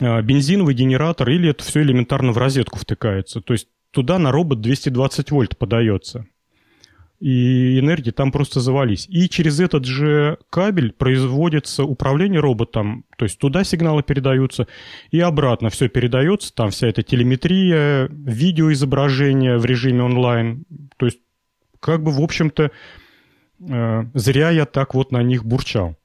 бензиновый генератор, или это все элементарно в розетку втыкается. То есть туда на робот 220 вольт подается и энергии там просто завались. И через этот же кабель производится управление роботом, то есть туда сигналы передаются, и обратно все передается, там вся эта телеметрия, видеоизображение в режиме онлайн, то есть как бы, в общем-то, э, зря я так вот на них бурчал.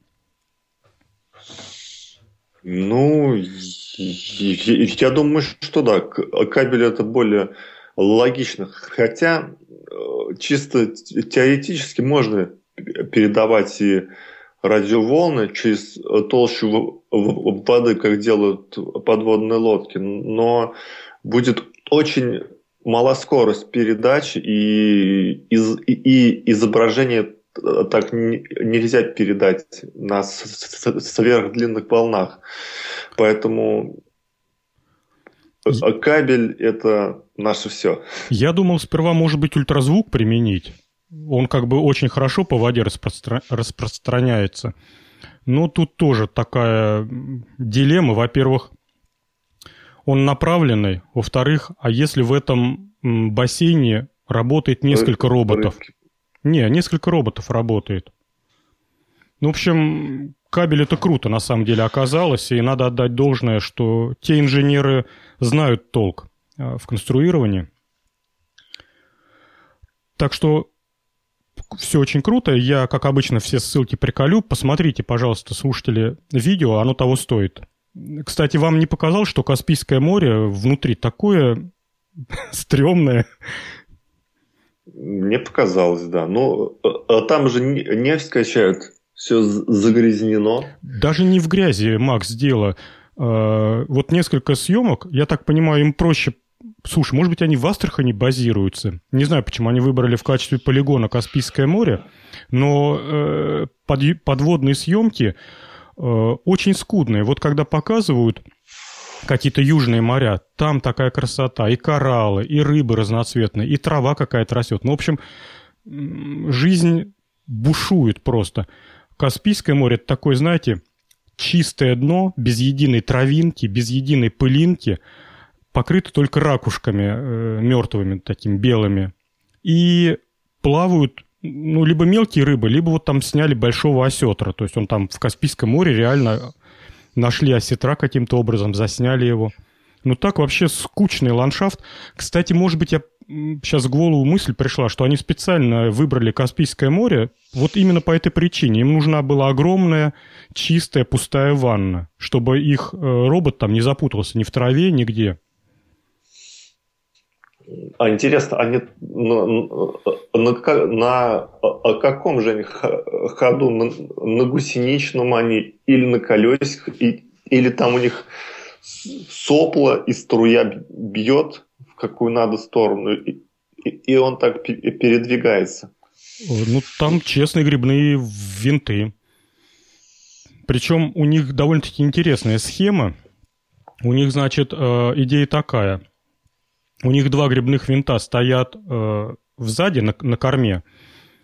Ну, я думаю, что да, кабель это более логично. Хотя чисто теоретически можно передавать и радиоволны через толщу воды, как делают подводные лодки, но будет очень мала скорость передачи и, и, и изображение так нельзя передать на сверхдлинных волнах. Поэтому кабель это наше все. Я думал сперва, может быть, ультразвук применить. Он как бы очень хорошо по воде распростра... распространяется. Но тут тоже такая дилемма. Во-первых, он направленный. Во-вторых, а если в этом бассейне работает несколько Рыб, роботов? Рыбки. Не, несколько роботов работает. Ну, в общем, кабель это круто на самом деле оказалось, и надо отдать должное, что те инженеры знают толк. Э, в конструировании. Так что все очень круто. Я, как обычно, все ссылки приколю. Посмотрите, пожалуйста, слушатели, видео, оно того стоит. Кстати, вам не показалось, что Каспийское море внутри такое <laughs> стрёмное? Мне показалось, да. Но а там же нефть качают, все загрязнено. Даже не в грязи, Макс, дело. Вот несколько съемок, я так понимаю, им проще Слушай, может быть, они в Астрахани базируются. Не знаю, почему они выбрали в качестве полигона Каспийское море, но э, под, подводные съемки э, очень скудные. Вот когда показывают какие-то южные моря, там такая красота, и кораллы, и рыбы разноцветные, и трава какая-то растет. Ну, в общем, жизнь бушует просто. Каспийское море – это такое, знаете, чистое дно, без единой травинки, без единой пылинки – покрыты только ракушками э, мертвыми, такими белыми. И плавают ну, либо мелкие рыбы, либо вот там сняли большого осетра. То есть он там в Каспийском море реально нашли осетра каким-то образом, засняли его. Ну так вообще скучный ландшафт. Кстати, может быть, я сейчас в голову мысль пришла, что они специально выбрали Каспийское море вот именно по этой причине. Им нужна была огромная, чистая, пустая ванна, чтобы их э, робот там не запутался ни в траве, нигде. А интересно, они на, на, на, на каком же они ходу? На, на гусеничном они или на колесиках, и, или там у них сопло и струя бьет в какую надо сторону, и, и он так передвигается? Ну, там честные грибные винты. Причем у них довольно-таки интересная схема. У них, значит, э, идея такая – у них два грибных винта стоят э, сзади на, на корме,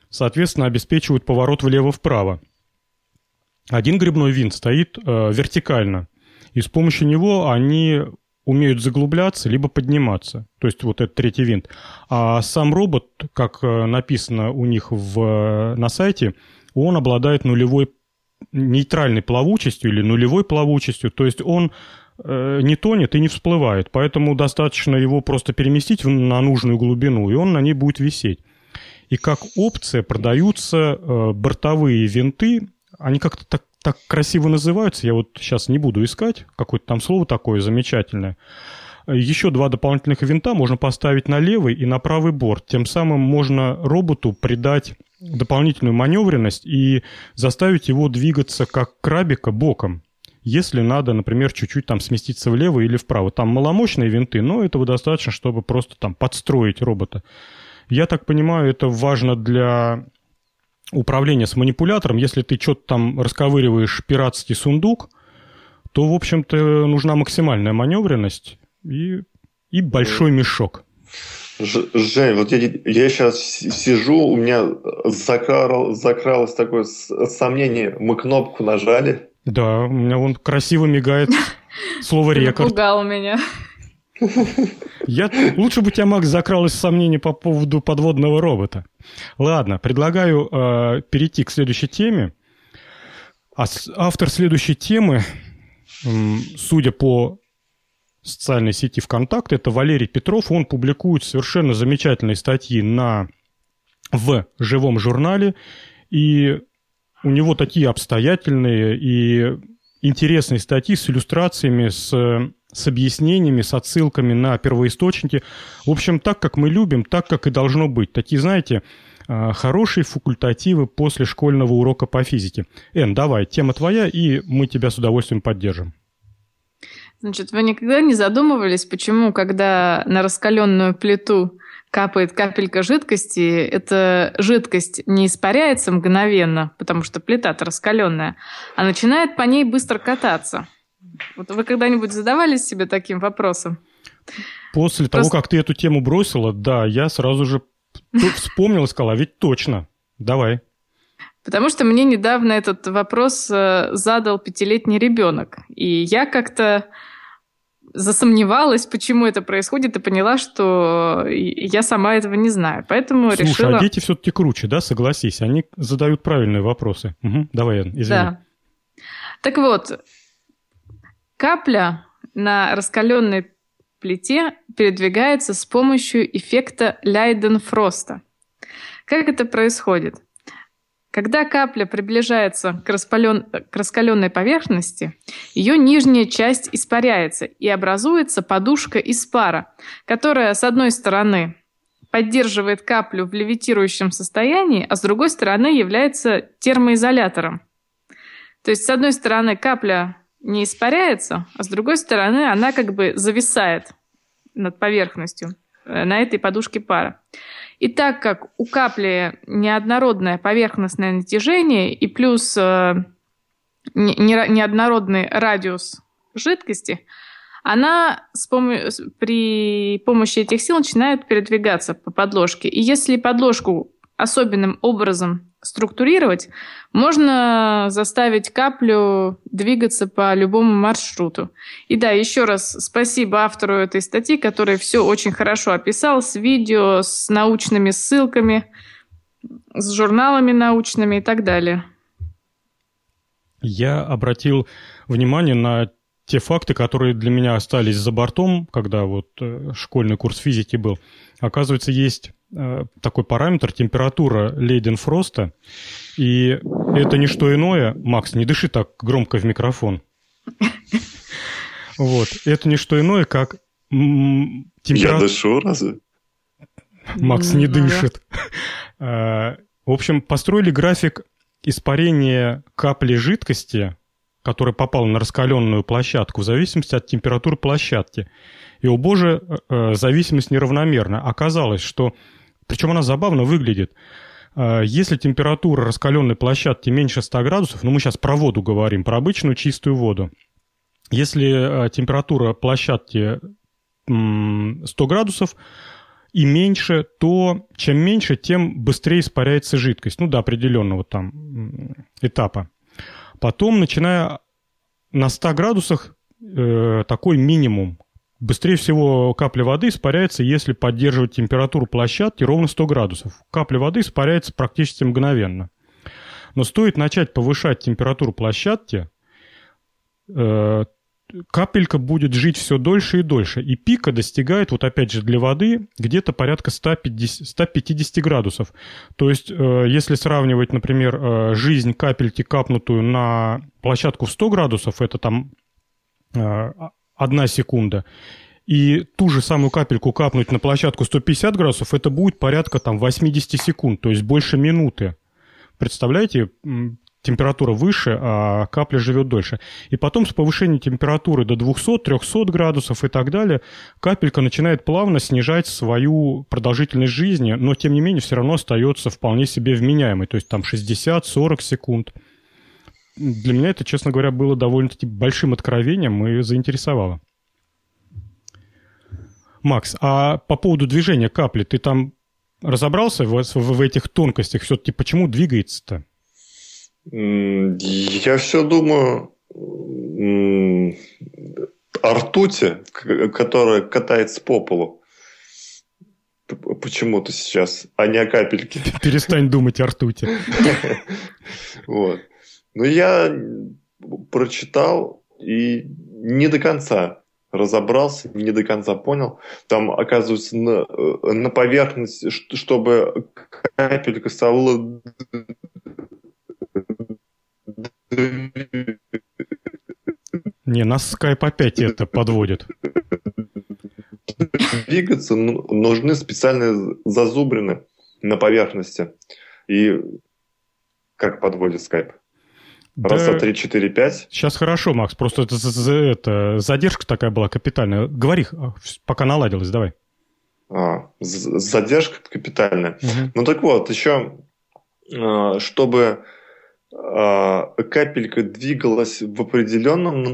соответственно, обеспечивают поворот влево-вправо. Один грибной винт стоит э, вертикально, и с помощью него они умеют заглубляться либо подниматься. То есть вот этот третий винт. А сам робот, как э, написано у них в, на сайте, он обладает нулевой нейтральной плавучестью или нулевой плавучестью. То есть он Э, не тонет и не всплывает, поэтому достаточно его просто переместить на нужную глубину, и он на ней будет висеть. И как опция продаются э, бортовые винты, они как-то так, так красиво называются, я вот сейчас не буду искать, какое-то там слово такое замечательное. Еще два дополнительных винта можно поставить на левый и на правый борт. Тем самым можно роботу придать дополнительную маневренность и заставить его двигаться как крабика боком если надо, например, чуть-чуть там сместиться влево или вправо. Там маломощные винты, но этого достаточно, чтобы просто там подстроить робота. Я так понимаю, это важно для управления с манипулятором. Если ты что-то там расковыриваешь пиратский сундук, то, в общем-то, нужна максимальная маневренность и, и большой мешок. Жень, вот я, я сейчас сижу, у меня закрал, закралось такое сомнение, мы кнопку нажали, да, у меня вон красиво мигает <laughs> слово рекорд. Напугал меня. Я... Лучше бы тебя, Макс, закралось сомнение по поводу подводного робота. Ладно, предлагаю э, перейти к следующей теме. А автор следующей темы, э, судя по социальной сети ВКонтакте, это Валерий Петров. Он публикует совершенно замечательные статьи на, в живом журнале. И у него такие обстоятельные и интересные статьи с иллюстрациями, с, с объяснениями, с отсылками на первоисточники. В общем, так, как мы любим, так, как и должно быть. Такие, знаете, а, хорошие факультативы после школьного урока по физике. Эн, давай, тема твоя, и мы тебя с удовольствием поддержим. Значит, вы никогда не задумывались, почему, когда на раскаленную плиту капает капелька жидкости, эта жидкость не испаряется мгновенно, потому что плита-то раскаленная, а начинает по ней быстро кататься. Вот вы когда-нибудь задавались себе таким вопросом? После Просто... того, как ты эту тему бросила, да, я сразу же <laughs> вспомнил и сказал, а ведь точно. Давай. Потому что мне недавно этот вопрос э, задал пятилетний ребенок. И я как-то засомневалась, почему это происходит, и поняла, что я сама этого не знаю. Поэтому Слушай, решила... а дети все-таки круче, да, согласись? Они задают правильные вопросы. Угу, давай, извини. Да. Так вот, капля на раскаленной плите передвигается с помощью эффекта Лайден-Фроста. Как это происходит? Когда капля приближается к, распален... к раскаленной поверхности, ее нижняя часть испаряется и образуется подушка из пара, которая с одной стороны поддерживает каплю в левитирующем состоянии, а с другой стороны является термоизолятором. То есть с одной стороны капля не испаряется, а с другой стороны она как бы зависает над поверхностью э, на этой подушке пара. И так как у капли неоднородное поверхностное натяжение и плюс э, неоднородный радиус жидкости, она с пом- при помощи этих сил начинает передвигаться по подложке. И если подложку особенным образом структурировать, можно заставить каплю двигаться по любому маршруту. И да, еще раз спасибо автору этой статьи, который все очень хорошо описал с видео, с научными ссылками, с журналами научными и так далее. Я обратил внимание на те факты, которые для меня остались за бортом, когда вот э, школьный курс физики был. Оказывается, есть Э, такой параметр температура Лейденфроста. И это не что иное, Макс, не дыши так громко в микрофон. <laughs> Вот, это не что иное, как температура... Я дышу разве? Макс не дышит. Э, <laughs> в общем, построили график испарения капли жидкости, которая попала на раскаленную площадку, в зависимости от температуры площадки. И, о боже, э, зависимость неравномерна. Оказалось, что причем она забавно выглядит. А, если температура раскаленной площадки меньше 100 градусов, ну мы сейчас про воду говорим, про обычную чистую воду. Если а, температура площадки 100 градусов и меньше, то чем меньше, тем быстрее испаряется жидкость, ну до определенного там этапа. Потом, начиная на 100 градусах, э, такой минимум Быстрее всего капля воды испаряется, если поддерживать температуру площадки ровно 100 градусов. Капля воды испаряется практически мгновенно. Но стоит начать повышать температуру площадки, э, капелька будет жить все дольше и дольше. И пика достигает, вот опять же, для воды где-то порядка 150, 150 градусов. То есть, э, если сравнивать, например, э, жизнь капельки, капнутую на площадку в 100 градусов, это там одна секунда, и ту же самую капельку капнуть на площадку 150 градусов, это будет порядка там 80 секунд, то есть больше минуты. Представляете, температура выше, а капля живет дольше. И потом с повышением температуры до 200-300 градусов и так далее, капелька начинает плавно снижать свою продолжительность жизни, но тем не менее все равно остается вполне себе вменяемой, то есть там 60-40 секунд для меня это, честно говоря, было довольно-таки большим откровением и заинтересовало. Макс, а по поводу движения капли, ты там разобрался в, в, в этих тонкостях? Все-таки почему двигается-то? Я все думаю о ртути, которая катается по полу. Почему-то сейчас, а не о капельке. Перестань думать о ртути. <laughs> Вот. Но я прочитал и не до конца разобрался, не до конца понял. Там, оказывается, на, на поверхность, чтобы капелька стала не, нас скайп опять это подводит. Двигаться ну, нужны специальные зазубрины на поверхности. И как подводит скайп? Раз, два, три, четыре, пять. Сейчас хорошо, Макс. Просто это, это задержка такая была капитальная. Говори, а, пока наладилась, давай. А, задержка капитальная. Угу. Ну так вот, еще, а, чтобы а, капелька двигалась в определенном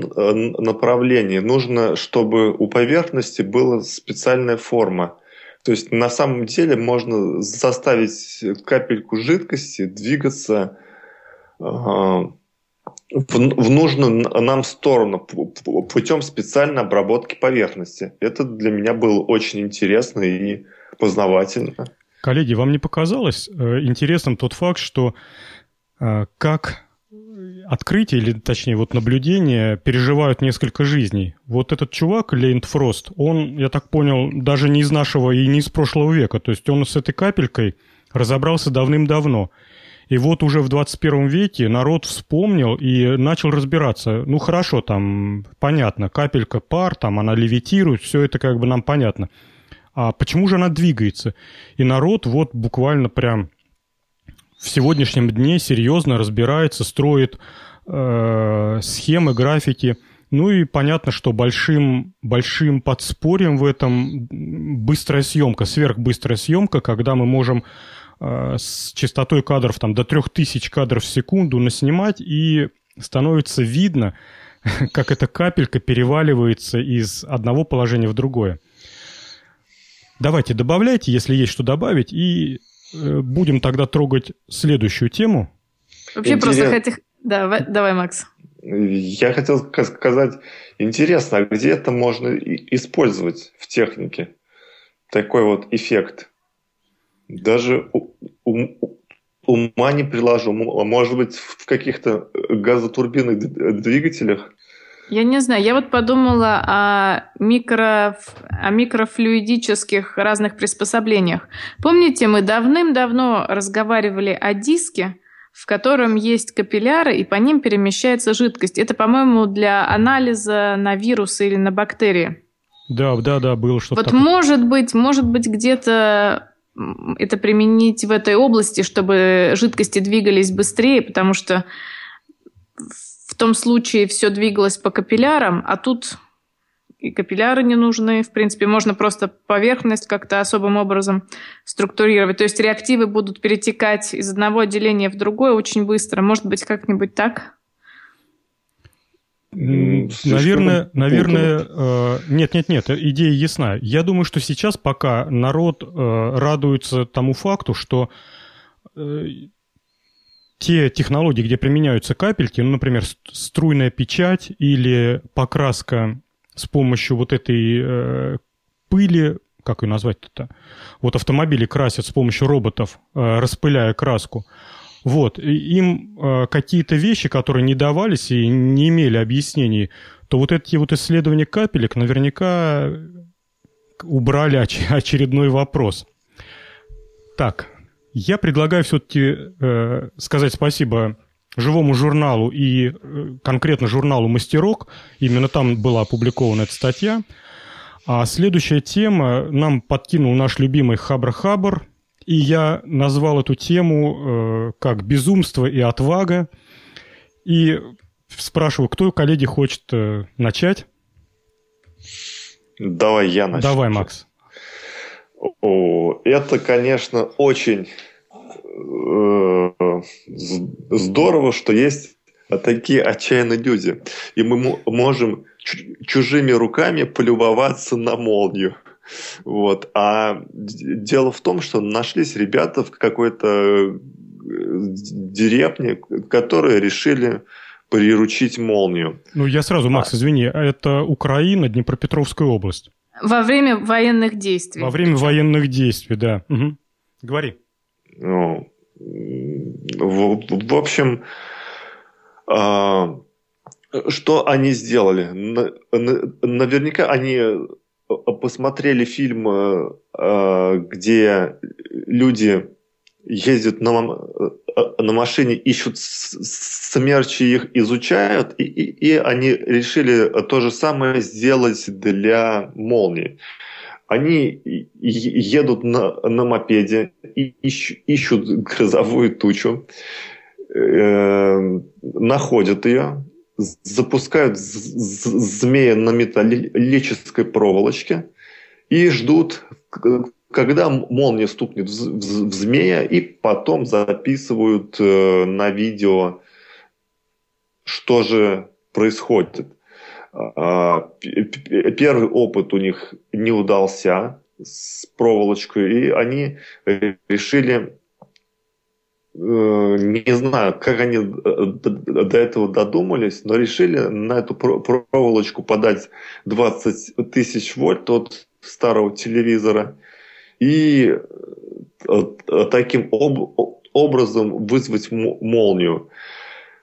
направлении, нужно, чтобы у поверхности была специальная форма. То есть на самом деле можно заставить капельку жидкости двигаться в, в нужную нам сторону путем специальной обработки поверхности. Это для меня было очень интересно и познавательно. Коллеги, вам не показалось э, интересным тот факт, что э, как открытие, или точнее вот наблюдение, переживают несколько жизней. Вот этот чувак, Лейнд Фрост, он, я так понял, даже не из нашего и не из прошлого века. То есть он с этой капелькой разобрался давным-давно. И вот уже в 21 веке народ вспомнил и начал разбираться. Ну хорошо, там понятно, капелька пар, там она левитирует, все это как бы нам понятно. А почему же она двигается? И народ вот буквально прям в сегодняшнем дне серьезно разбирается, строит э, схемы, графики. Ну и понятно, что большим, большим подспорьем в этом быстрая съемка, сверхбыстрая съемка, когда мы можем с частотой кадров там, до 3000 кадров в секунду наснимать, и становится видно, <laughs> как эта капелька переваливается из одного положения в другое. Давайте добавляйте, если есть что добавить, и э, будем тогда трогать следующую тему. Вообще Интерес... просто хотел... Да, давай, Макс. Я хотел сказать, интересно, а где это можно использовать в технике? Такой вот эффект. Даже ум, ума не приложу. Может быть, в каких-то газотурбинных двигателях? Я не знаю. Я вот подумала о, микро, о микрофлюидических разных приспособлениях. Помните, мы давным-давно разговаривали о диске, в котором есть капилляры, и по ним перемещается жидкость. Это, по-моему, для анализа на вирусы или на бактерии. Да, да, да, было что-то. Вот такое. может быть, может быть, где-то это применить в этой области, чтобы жидкости двигались быстрее, потому что в том случае все двигалось по капиллярам, а тут и капилляры не нужны. В принципе, можно просто поверхность как-то особым образом структурировать. То есть реактивы будут перетекать из одного отделения в другое очень быстро. Может быть, как-нибудь так? Наверное, наверное, э, нет, нет, нет, идея ясна. Я думаю, что сейчас пока народ э, радуется тому факту, что э, те технологии, где применяются капельки, ну, например, струйная печать или покраска с помощью вот этой пыли, как ее назвать-то? Вот автомобили красят с помощью роботов, распыляя краску. Вот, им э, какие-то вещи, которые не давались и не имели объяснений, то вот эти вот исследования капелек наверняка убрали оч- <laughs> очередной вопрос. Так, я предлагаю все-таки э, сказать спасибо живому журналу и э, конкретно журналу «Мастерок». Именно там была опубликована эта статья. А следующая тема нам подкинул наш любимый Хабр-Хабр – и я назвал эту тему э, как «Безумство и отвага». И спрашиваю, кто, коллеги, хочет э, начать? Давай я начну. Давай, Макс. О, это, конечно, очень э, здорово, что есть такие отчаянные люди. И мы можем чужими руками полюбоваться на молнию. Вот. А дело в том, что нашлись ребята в какой-то э, деревне, которые решили приручить молнию. Ну, я сразу, Макс, а... извини, это Украина, Днепропетровская область. Во время военных действий. Во время военных действий, да. Угу. Говори. Ну, в, в общем, а, что они сделали? Наверняка они посмотрели фильм, э, э, где люди ездят на, э, на машине, ищут смерчи, их изучают, и, и, и они решили то же самое сделать для молнии. Они едут на, на мопеде, и ищут, ищут грозовую тучу, э, находят ее, запускают змея на металлической проволочке и ждут, когда молния стукнет в змея, и потом записывают э, на видео, что же происходит. А, первый опыт у них не удался с проволочкой, и они решили не знаю, как они э, до этого додумались, но решили на эту проволочку подать 20 тысяч вольт от старого телевизора и э, таким об образом вызвать молнию.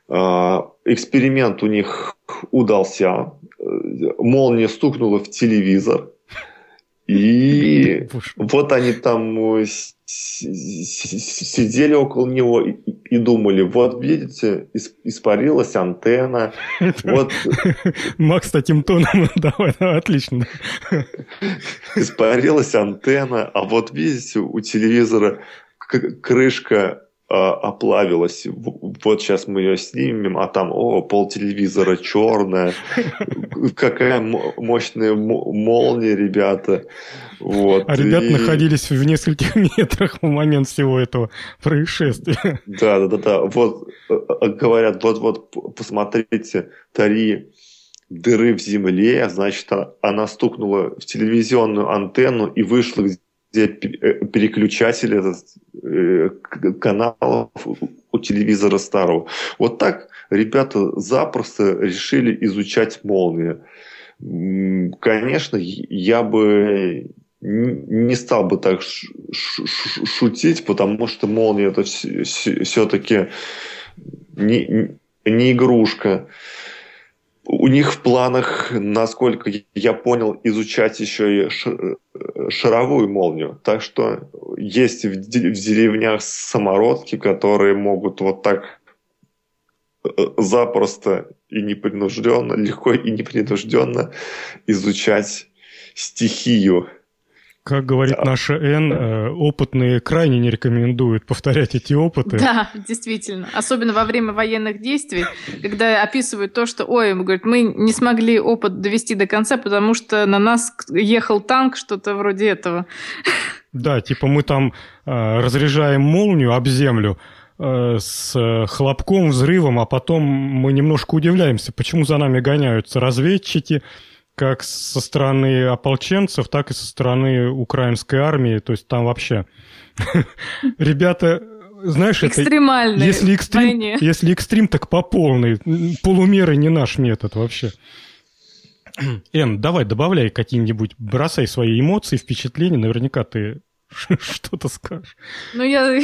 Эксперимент у них удался. Молния стукнула в телевизор. И вот они там сидели около него и, и думали, вот видите, испарилась антенна. Вот... Макс таким тоном, <laughs> давай, отлично. Испарилась антенна, а вот видите, у телевизора крышка оплавилась. Вот сейчас мы ее снимем, а там, о, пол телевизора черная. Какая мощная молния, ребята. Вот. А ребята и... находились в нескольких <laughs> метрах в момент всего этого происшествия. Да, да, да, да. Вот э, э, говорят, вот, вот, посмотрите, три дыры в земле, значит, а, она стукнула в телевизионную антенну и вышла где э, переключатель этот, э, каналов у телевизора старого. Вот так ребята запросто решили изучать молнию. Конечно, я бы не стал бы так шутить, потому что молния это все-таки не, не игрушка у них в планах, насколько я понял, изучать еще и шаровую молнию. Так что есть в деревнях самородки, которые могут вот так э, запросто и непринужденно, легко и непринужденно изучать стихию как говорит да. наша Н, э, опытные крайне не рекомендуют повторять эти опыты. Да, действительно. Особенно во время военных действий, когда описывают то, что, ой, говорят, мы не смогли опыт довести до конца, потому что на нас ехал танк, что-то вроде этого. Да, типа мы там э, разряжаем молнию об землю, э, с хлопком, взрывом, а потом мы немножко удивляемся, почему за нами гоняются разведчики, как со стороны ополченцев, так и со стороны украинской армии. То есть там вообще <laughs> ребята, знаешь, это... Если экстрим, если экстрим, так по полной. Полумеры не наш метод вообще. <clears throat> Эн, давай, добавляй какие-нибудь, бросай свои эмоции, впечатления, наверняка ты <laughs> что-то скажешь. Ну, я,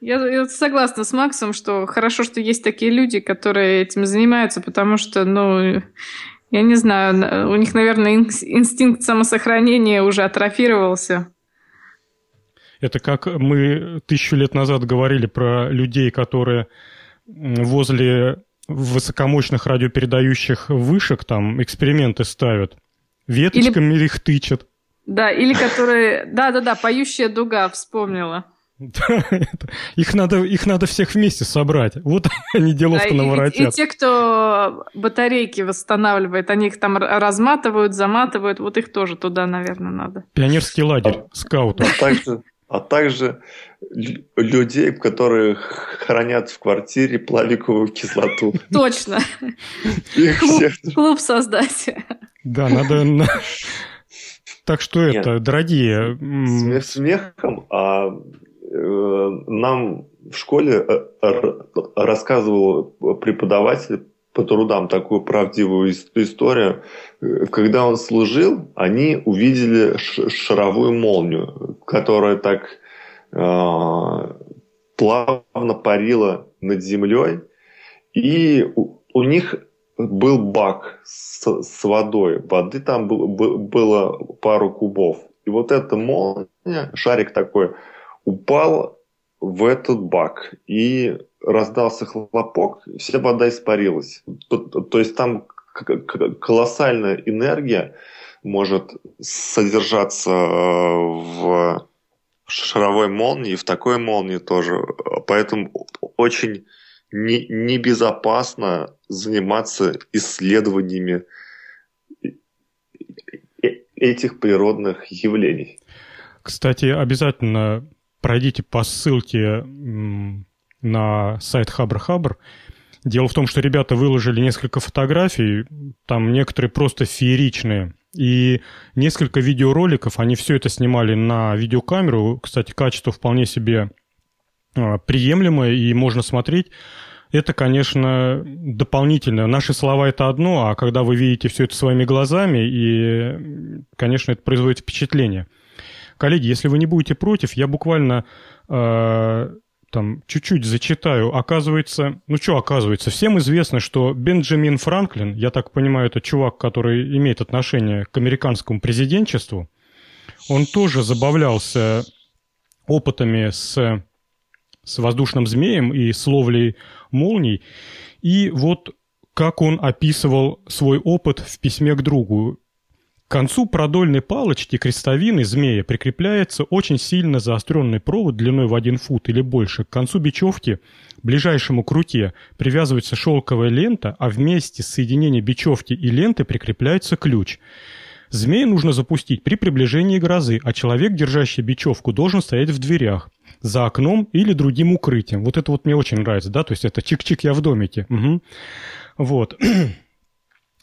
я, я согласна с Максом, что хорошо, что есть такие люди, которые этим занимаются, потому что, ну, я не знаю, у них, наверное, инстинкт самосохранения уже атрофировался. Это как мы тысячу лет назад говорили про людей, которые возле высокомощных радиопередающих вышек там эксперименты ставят. Веточками или... их тычат. Да, или которые... Да-да-да, поющая дуга, вспомнила. <laughs> их, надо, их надо всех вместе собрать. Вот <laughs> они делов-то да, наворотят. И, те, кто батарейки восстанавливает, они их там разматывают, заматывают, вот их тоже туда, наверное, надо. Пионерский лагерь, скаутов. А также, а также людей, которые хранят в квартире плавиковую кислоту. Точно. Клуб, клуб создать. Да, надо... <laughs> Так что Нет. это, дорогие... Смех смехом, а нам в школе э, рассказывал преподаватель по трудам такую правдивую историю. Когда он служил, они увидели шаровую молнию, которая так э, плавно парила над землей, и у, них был бак с, с водой. Воды там был, было пару кубов. И вот эта молния, шарик такой, упал в этот бак и раздался хлопок, вся вода испарилась. То, то есть там колоссальная энергия может содержаться в шаровой молнии, в такой молнии тоже. Поэтому очень не, небезопасно заниматься исследованиями этих природных явлений. Кстати, обязательно пройдите по ссылке на сайт Хабр Хабр. Дело в том, что ребята выложили несколько фотографий, там некоторые просто фееричные, и несколько видеороликов, они все это снимали на видеокамеру. Кстати, качество вполне себе а, приемлемое, и можно смотреть. Это, конечно, дополнительно. Наши слова это одно, а когда вы видите все это своими глазами, и, конечно, это производит впечатление – Коллеги, если вы не будете против, я буквально э, там чуть-чуть зачитаю. Оказывается, ну что оказывается, всем известно, что Бенджамин Франклин, я так понимаю, это чувак, который имеет отношение к американскому президентчеству, он тоже забавлялся опытами с, с воздушным змеем и с ловлей молний. И вот как он описывал свой опыт в письме к другу. К концу продольной палочки крестовины змея прикрепляется очень сильно заостренный провод длиной в один фут или больше. К концу бечевки, ближайшему круте, привязывается шелковая лента, а вместе с соединением бечевки и ленты прикрепляется ключ. Змея нужно запустить при приближении грозы, а человек, держащий бечевку, должен стоять в дверях, за окном или другим укрытием. Вот это вот мне очень нравится, да, то есть это чик-чик, я в домике. Угу. Вот. <clears throat>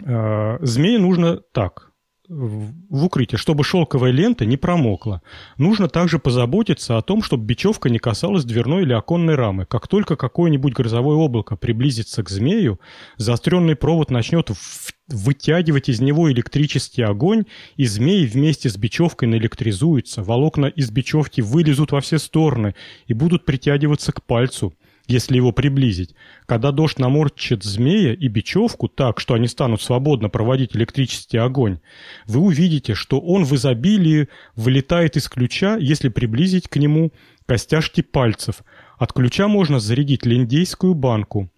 Э, змеи нужно так, в укрытие, чтобы шелковая лента не промокла. Нужно также позаботиться о том, чтобы бечевка не касалась дверной или оконной рамы. Как только какое-нибудь грозовое облако приблизится к змею, заостренный провод начнет вытягивать из него электрический огонь, и змеи вместе с бечевкой наэлектризуются, волокна из бечевки вылезут во все стороны и будут притягиваться к пальцу – если его приблизить. Когда дождь наморчит змея и бечевку так, что они станут свободно проводить электрический огонь, вы увидите, что он в изобилии вылетает из ключа, если приблизить к нему костяшки пальцев. От ключа можно зарядить линдейскую банку.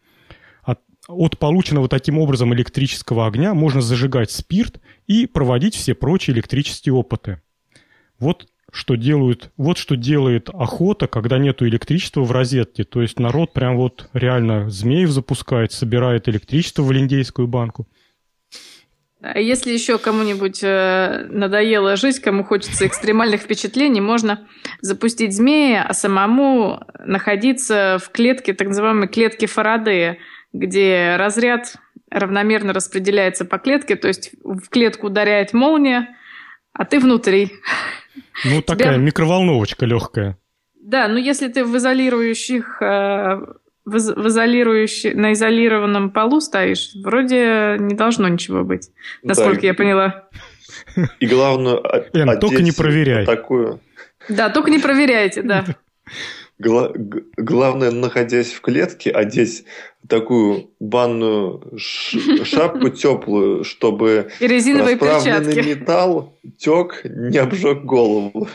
От, от полученного таким образом электрического огня можно зажигать спирт и проводить все прочие электрические опыты. Вот что делают, вот что делает охота, когда нету электричества в розетке. То есть народ прям вот реально змеев запускает, собирает электричество в линдейскую банку. А если еще кому-нибудь э, надоело жить, кому хочется экстремальных впечатлений, можно запустить змея, а самому находиться в клетке, так называемой клетке Фарадея, где разряд равномерно распределяется по клетке, то есть в клетку ударяет молния, а ты внутри. Ну, такая Тебя... микроволновочка легкая. Да, ну если ты в изолирующих, э, в, изолирующих, на изолированном полу стоишь, вроде не должно ничего быть, насколько да, я поняла. И главное, Эн, только не проверяй. Такую... Да, только не проверяйте, да. Гла- главное, находясь в клетке, одеть такую банную шапку теплую, чтобы И резиновые расправленный перчатки. металл тек, не обжег голову.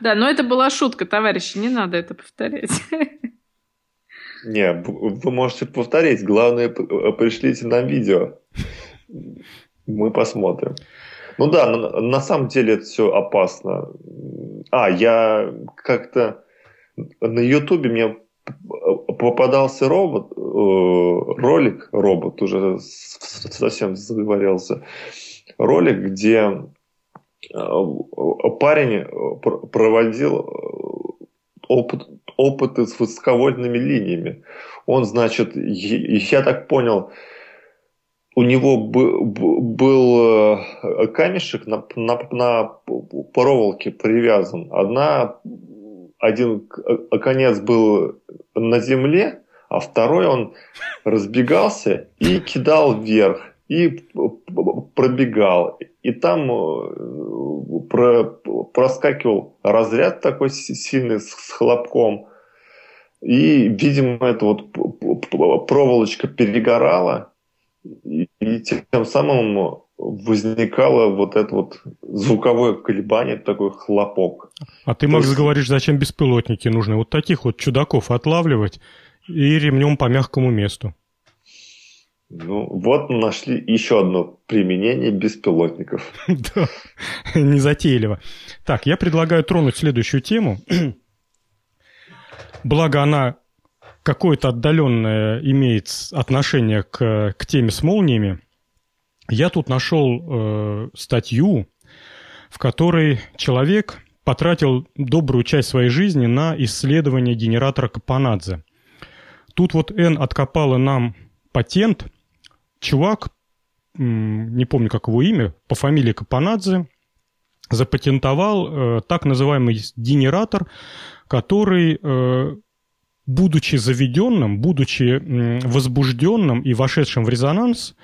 Да, но это была шутка, товарищи, не надо это повторять. Не, вы можете повторить. Главное, пришлите нам видео. Мы посмотрим. Ну да, на, на самом деле это все опасно. А, я как-то на Ютубе мне попадался робот, э, ролик, робот, уже совсем заговорился, ролик, где э, парень проводил опыт, опыты с высоковольтными линиями. Он, значит, я так понял, у него был э, камешек на, на, на проволоке привязан. Одна, один э, конец был на земле, а второй он разбегался и кидал вверх, и пробегал. И там э, про, проскакивал разряд такой сильный с хлопком. И, видимо, эта вот проволочка перегорала, и, и тем самым возникало вот это вот звуковое колебание, такой хлопок. А ты, Макс, есть... говоришь, зачем беспилотники нужны? Вот таких вот чудаков отлавливать и ремнем по мягкому месту. Ну, вот нашли еще одно применение беспилотников. <laughs> Да, незатейливо. Так, я предлагаю тронуть следующую тему. <clears throat> Благо она какое-то отдаленное имеет отношение к, к теме с молниями, я тут нашел э, статью, в которой человек потратил добрую часть своей жизни на исследование генератора Капанадзе. Тут вот Н откопала нам патент. Чувак, не помню, как его имя, по фамилии Капанадзе, запатентовал э, так называемый генератор, который э, будучи заведенным, будучи возбужденным и вошедшим в резонанс,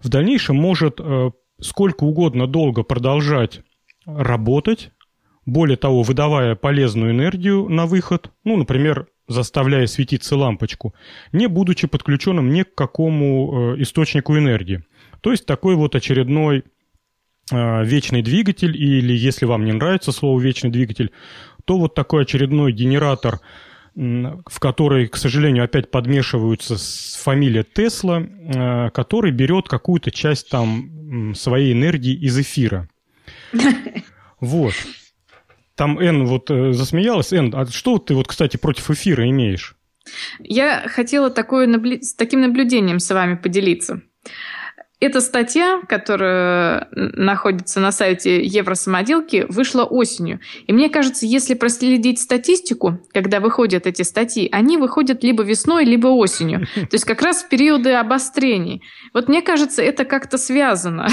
в дальнейшем может э, сколько угодно долго продолжать работать, более того, выдавая полезную энергию на выход, ну, например, заставляя светиться лампочку, не будучи подключенным ни к какому э, источнику энергии. То есть такой вот очередной э, вечный двигатель, или если вам не нравится слово вечный двигатель, то вот такой очередной генератор, в который, к сожалению, опять подмешиваются с фамилия Тесла, э, который берет какую-то часть там своей энергии из эфира. <laughs> Вот. Там Н вот э, засмеялась. Н, а что ты вот, кстати, против эфира имеешь? Я хотела такое наблю... с таким наблюдением с вами поделиться. Эта статья, которая находится на сайте Евросамоделки, вышла осенью. И мне кажется, если проследить статистику, когда выходят эти статьи, они выходят либо весной, либо осенью. <laughs> То есть как раз в периоды обострений. Вот мне кажется, это как-то связано.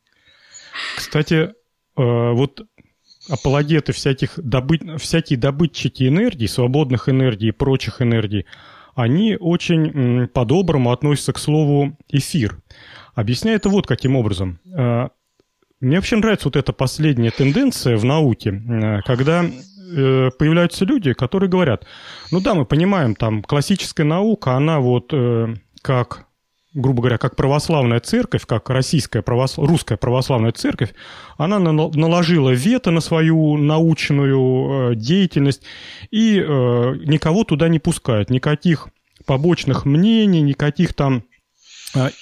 <laughs> Кстати, э, вот апологеты всяких добыт... всякие добытчики энергии, свободных энергий и прочих энергий, они очень по-доброму относятся к слову «эфир». Объясняю это вот каким образом. Э, мне вообще нравится вот эта последняя тенденция в науке, э, когда э, появляются люди, которые говорят, ну да, мы понимаем, там классическая наука, она вот как грубо говоря, как православная церковь, как российская православ... русская православная церковь, она наложила вето на свою научную деятельность и никого туда не пускает, никаких побочных мнений, никаких там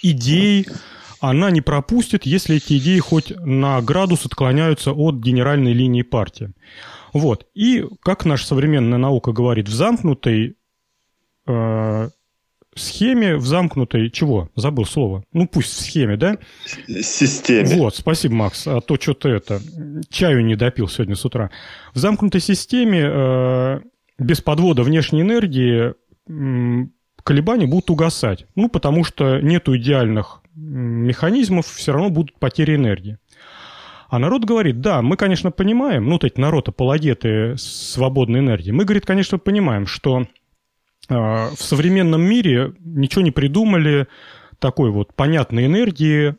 идей она не пропустит, если эти идеи хоть на градус отклоняются от генеральной линии партии. Вот. И, как наша современная наука говорит, в замкнутой э, схеме, в замкнутой, чего? Забыл слово. Ну, пусть в схеме, да? Системе. Вот, спасибо, Макс. А то что-то это, чаю не допил сегодня с утра. В замкнутой системе э, без подвода внешней энергии э, колебания будут угасать. Ну, потому что нету идеальных механизмов, все равно будут потери энергии. А народ говорит, да, мы, конечно, понимаем, ну, вот эти народ апологеты свободной энергии, мы, говорит, конечно, понимаем, что а, в современном мире ничего не придумали такой вот понятной энергии,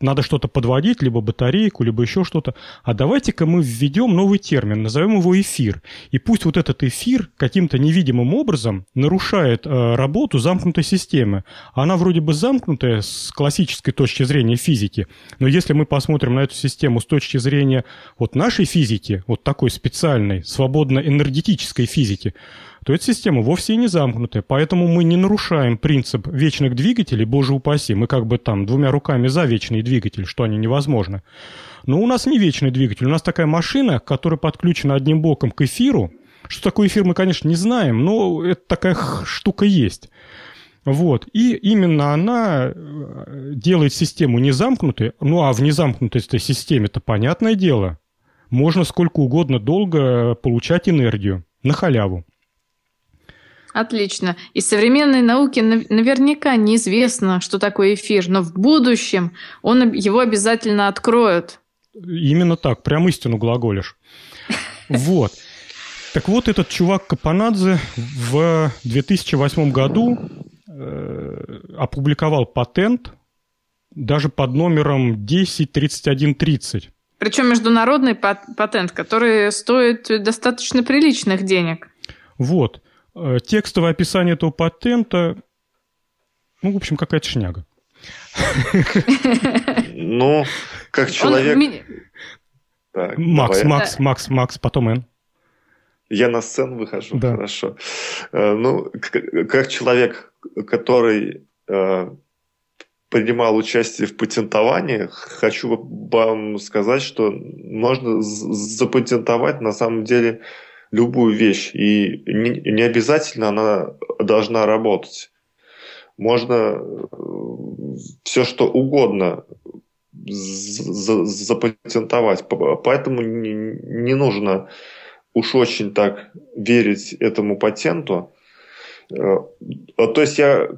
надо что-то подводить, либо батарейку, либо еще что-то. А давайте-ка мы введем новый термин, назовем его эфир. И пусть вот этот эфир каким-то невидимым образом нарушает э, работу замкнутой системы. Она вроде бы замкнутая с классической точки зрения физики, но если мы посмотрим на эту систему с точки зрения вот нашей физики, вот такой специальной, свободно-энергетической физики, то эта система вовсе и не замкнутая. Поэтому мы не нарушаем принцип вечных двигателей, боже упаси. Мы как бы там двумя руками за вечный двигатель, что они невозможны. Но у нас не вечный двигатель. У нас такая машина, которая подключена одним боком к эфиру. Что такое эфир, мы, конечно, не знаем, но это такая штука есть. Вот. И именно она э, делает систему незамкнутой. Ну, а в незамкнутой системе-то понятное дело. Можно сколько угодно долго получать энергию на халяву. Отлично. Из современной науки наверняка неизвестно, что такое эфир, но в будущем он его обязательно откроет. Именно так, прям истину глаголишь. Вот. Так вот, этот чувак Капанадзе в 2008 году э, опубликовал патент даже под номером 103130. Причем международный патент, который стоит достаточно приличных денег. Вот. Э, текстовое описание этого патента, ну, в общем, какая-то шняга. Ну, как человек... Макс, Макс, Макс, Макс, потом Н. Я на сцену выхожу, да. хорошо. Э, ну, как человек, который э, принимал участие в патентовании, хочу вам сказать, что можно запатентовать на самом деле любую вещь, и не, не обязательно она должна работать. Можно э, все что угодно запатентовать. Поэтому не, не нужно уж очень так верить этому патенту. Э, то есть я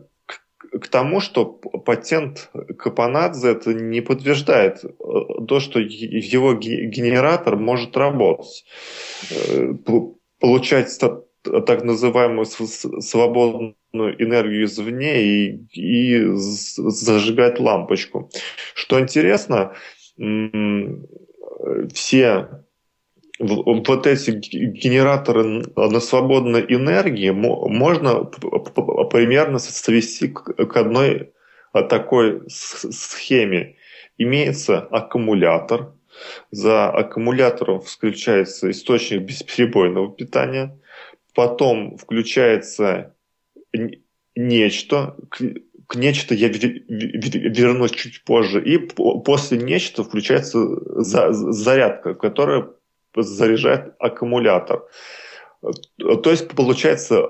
к тому, что патент Капанадзе это не подтверждает э, то, что его генератор может работать, э, получать так называемую свободную энергию извне и, и зажигать лампочку. Что интересно, все вот эти генераторы на свободной энергии можно примерно свести к одной такой схеме. имеется аккумулятор. За аккумулятором включается источник бесперебойного питания. Потом включается нечто. К нечто я вернусь чуть позже. И после нечто включается зарядка, которая заряжает аккумулятор. То есть получается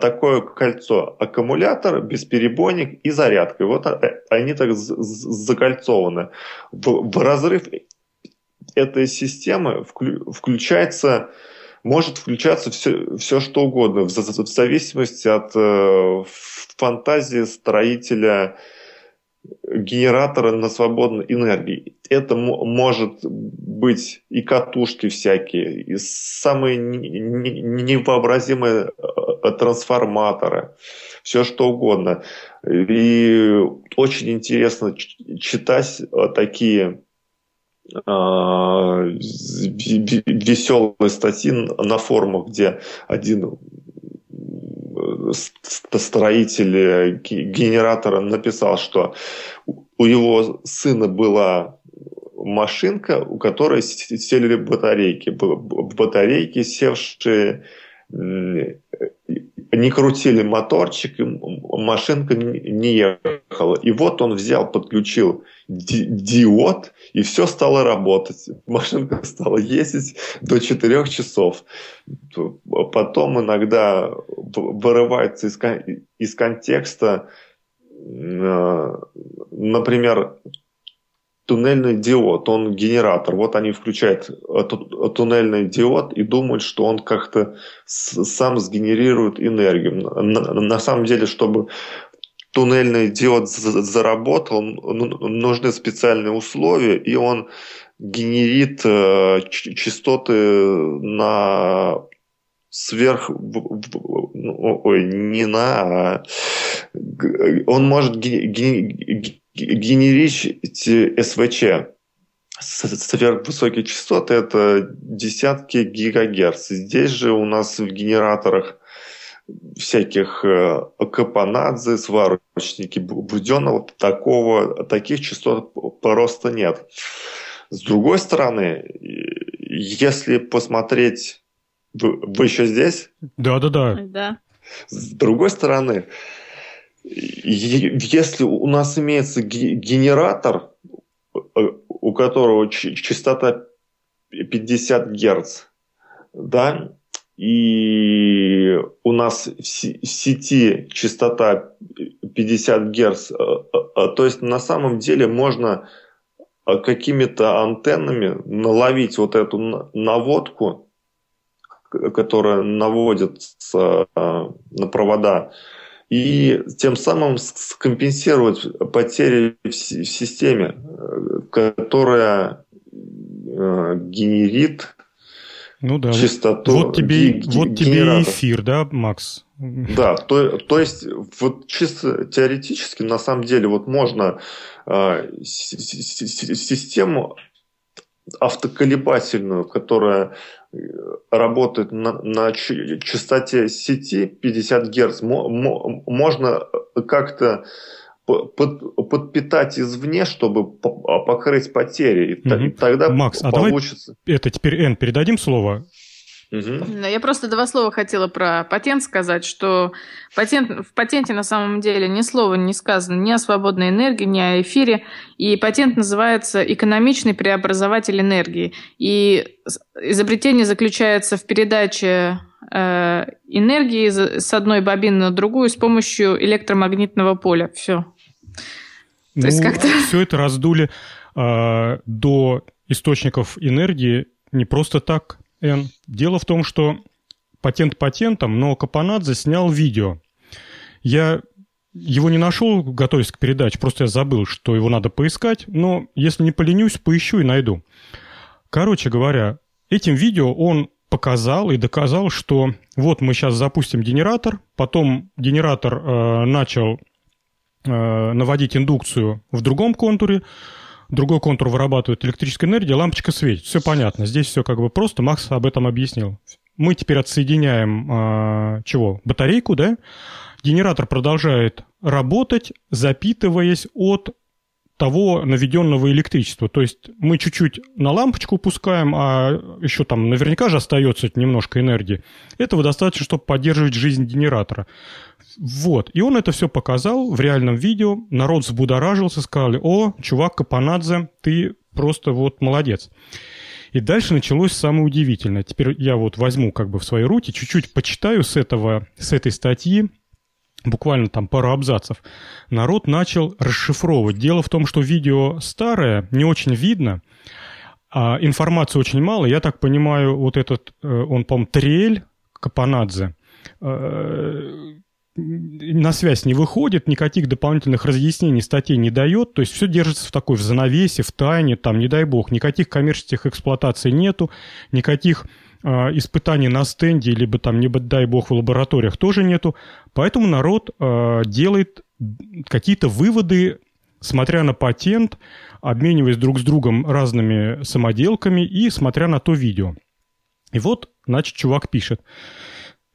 такое кольцо. Аккумулятор, бесперебойник и зарядка. Вот они так закольцованы. В разрыв этой системы включается может включаться все, все что угодно, в, в зависимости от э, фантазии строителя генератора на свободной энергии. Это может быть и катушки всякие, и самые невообразимые э, трансформаторы, все что угодно. И очень интересно читать такие а, веселые статьи на форумах, где один э, строитель э, генератора написал, что у его сына была машинка, у которой сели батарейки. Батарейки, севшие не крутили моторчик, машинка не ехала. И вот он взял, подключил диод, и все стало работать. Машинка <laughs> стала ездить до 4 часов. Потом иногда вырывается из, из контекста, э, например, туннельный диод, он генератор. Вот они включают туннельный диод и думают, что он как-то сам сгенерирует энергию. На, на самом деле, чтобы туннельный диод заработал, нужны специальные условия, и он генерит э, частоты на сверх, ну, ой, не на, а он может генерить СВЧ. Сверхвысокие частоты это десятки гигагерц. Здесь же у нас в генераторах всяких э, Капанадзе, сварочники Буденного, такого, таких частот просто нет. С другой стороны, если посмотреть... Вы, вы еще здесь? Да, да, да. Да. С другой стороны, если у нас имеется генератор, э, у которого частота 50 Гц, да, и у нас в сети частота 50 Гц, э, э, то есть на самом деле можно какими-то антеннами наловить вот эту наводку, которая наводится на провода, и тем самым скомпенсировать потери в системе, которая э, генерит ну да. частоту Вот тебе, вот тебе эфир, да, Макс? Да, то, то есть вот чисто теоретически на самом деле вот можно э, систему автоколебательную, которая э, работает на, на частоте сети 50 Гц, можно как-то под, подпитать извне, чтобы покрыть потери. И угу. тогда Макс, получится... а давай это теперь Н передадим слово Угу. Я просто два слова хотела про патент сказать, что патент, в патенте на самом деле ни слова не сказано ни о свободной энергии, ни о эфире, и патент называется «экономичный преобразователь энергии». И изобретение заключается в передаче э, энергии с одной бобины на другую с помощью электромагнитного поля. Все. Ну, То есть как-то... <laughs> Все это раздули э, до источников энергии не просто так. Н. Дело в том, что патент патентом, но Капанадзе снял видео. Я его не нашел, готовясь к передаче, просто я забыл, что его надо поискать, но если не поленюсь, поищу и найду. Короче говоря, этим видео он показал и доказал, что вот мы сейчас запустим генератор, потом генератор э, начал э, наводить индукцию в другом контуре, другой контур вырабатывает электрическую энергию, лампочка светит. Все понятно. Здесь все как бы просто. Макс об этом объяснил. Мы теперь отсоединяем э, чего? Батарейку, да? Генератор продолжает работать, запитываясь от того наведенного электричества. То есть мы чуть-чуть на лампочку пускаем, а еще там наверняка же остается немножко энергии. Этого достаточно, чтобы поддерживать жизнь генератора. Вот. И он это все показал в реальном видео. Народ взбудоражился, сказали, о, чувак Капанадзе, ты просто вот молодец. И дальше началось самое удивительное. Теперь я вот возьму как бы в свои руки, чуть-чуть почитаю с, этого, с этой статьи, буквально там пару абзацев, народ начал расшифровывать. Дело в том, что видео старое, не очень видно, а информации очень мало. Я так понимаю, вот этот, э, он, по-моему, Триэль Капанадзе, э, на связь не выходит, никаких дополнительных разъяснений статей не дает, то есть все держится в такой в занавесе, в тайне, там, не дай бог, никаких коммерческих эксплуатаций нету, никаких а, испытаний на стенде, либо там, не дай бог, в лабораториях тоже нету. Поэтому народ э, делает какие-то выводы, смотря на патент, обмениваясь друг с другом разными самоделками и смотря на то видео. И вот, значит, чувак пишет.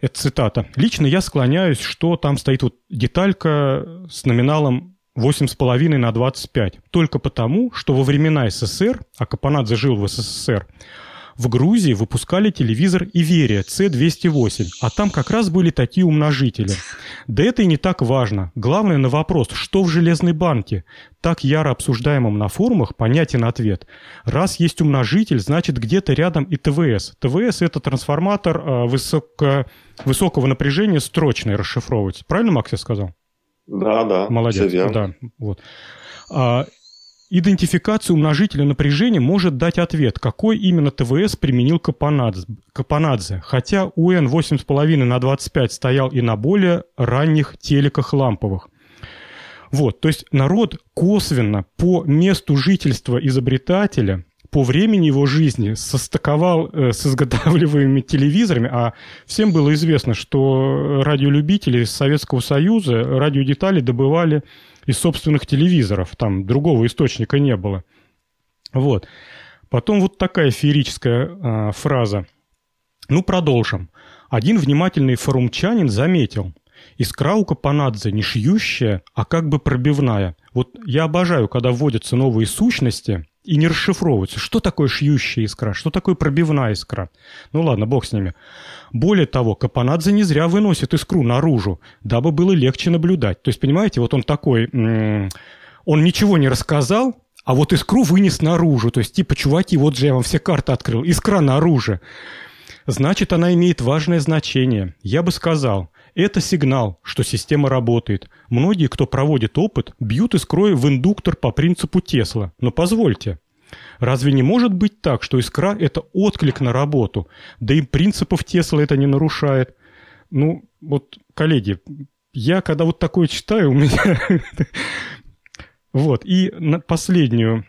Это цитата. «Лично я склоняюсь, что там стоит вот деталька с номиналом 8,5 на 25. Только потому, что во времена СССР, а Капанадзе жил в СССР, в Грузии выпускали телевизор Иверия C208, а там как раз были такие умножители. Да это и не так важно. Главное на вопрос, что в железной банке, так яро обсуждаемом на форумах, понятен ответ. Раз есть умножитель, значит где-то рядом и ТВС. ТВС это трансформатор э, высоко, высокого напряжения строчный расшифровывается. Правильно, Макс, я сказал? Да, да. Молодец. Да, вот. А, Идентификация умножителя напряжения может дать ответ, какой именно ТВС применил Капанадзе хотя УН 8,5 на 25 стоял и на более ранних телеках ламповых. Вот, то есть народ косвенно по месту жительства изобретателя, по времени его жизни состыковал э, с изготавливаемыми телевизорами, а всем было известно, что радиолюбители Советского Союза радиодетали добывали из собственных телевизоров, там другого источника не было. Вот. Потом вот такая феерическая э, фраза. Ну, продолжим. Один внимательный форумчанин заметил. Искра у Капанадзе не шьющая, а как бы пробивная. Вот я обожаю, когда вводятся новые сущности и не расшифровываются. Что такое шьющая искра? Что такое пробивная искра? Ну ладно, бог с ними. Более того, Капанадзе не зря выносит искру наружу, дабы было легче наблюдать. То есть, понимаете, вот он такой... Он ничего не рассказал, а вот искру вынес наружу. То есть, типа, чуваки, вот же я вам все карты открыл. Искра наружу. Значит, она имеет важное значение. Я бы сказал, это сигнал, что система работает. Многие, кто проводит опыт, бьют искрой в индуктор по принципу Тесла. Но позвольте, Разве не может быть так, что искра – это отклик на работу? Да и принципов Тесла это не нарушает. Ну, вот, коллеги, я когда вот такое читаю, у меня... <laughs> Вот, и на последнюю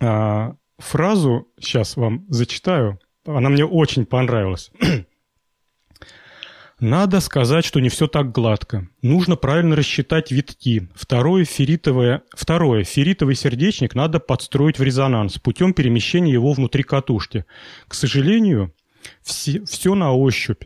а, фразу сейчас вам зачитаю. Она мне очень понравилась. <clears throat> Надо сказать, что не все так гладко. Нужно правильно рассчитать витки. Второе, ферритовое, второе, ферритовый сердечник надо подстроить в резонанс путем перемещения его внутри катушки. К сожалению, все, все на ощупь.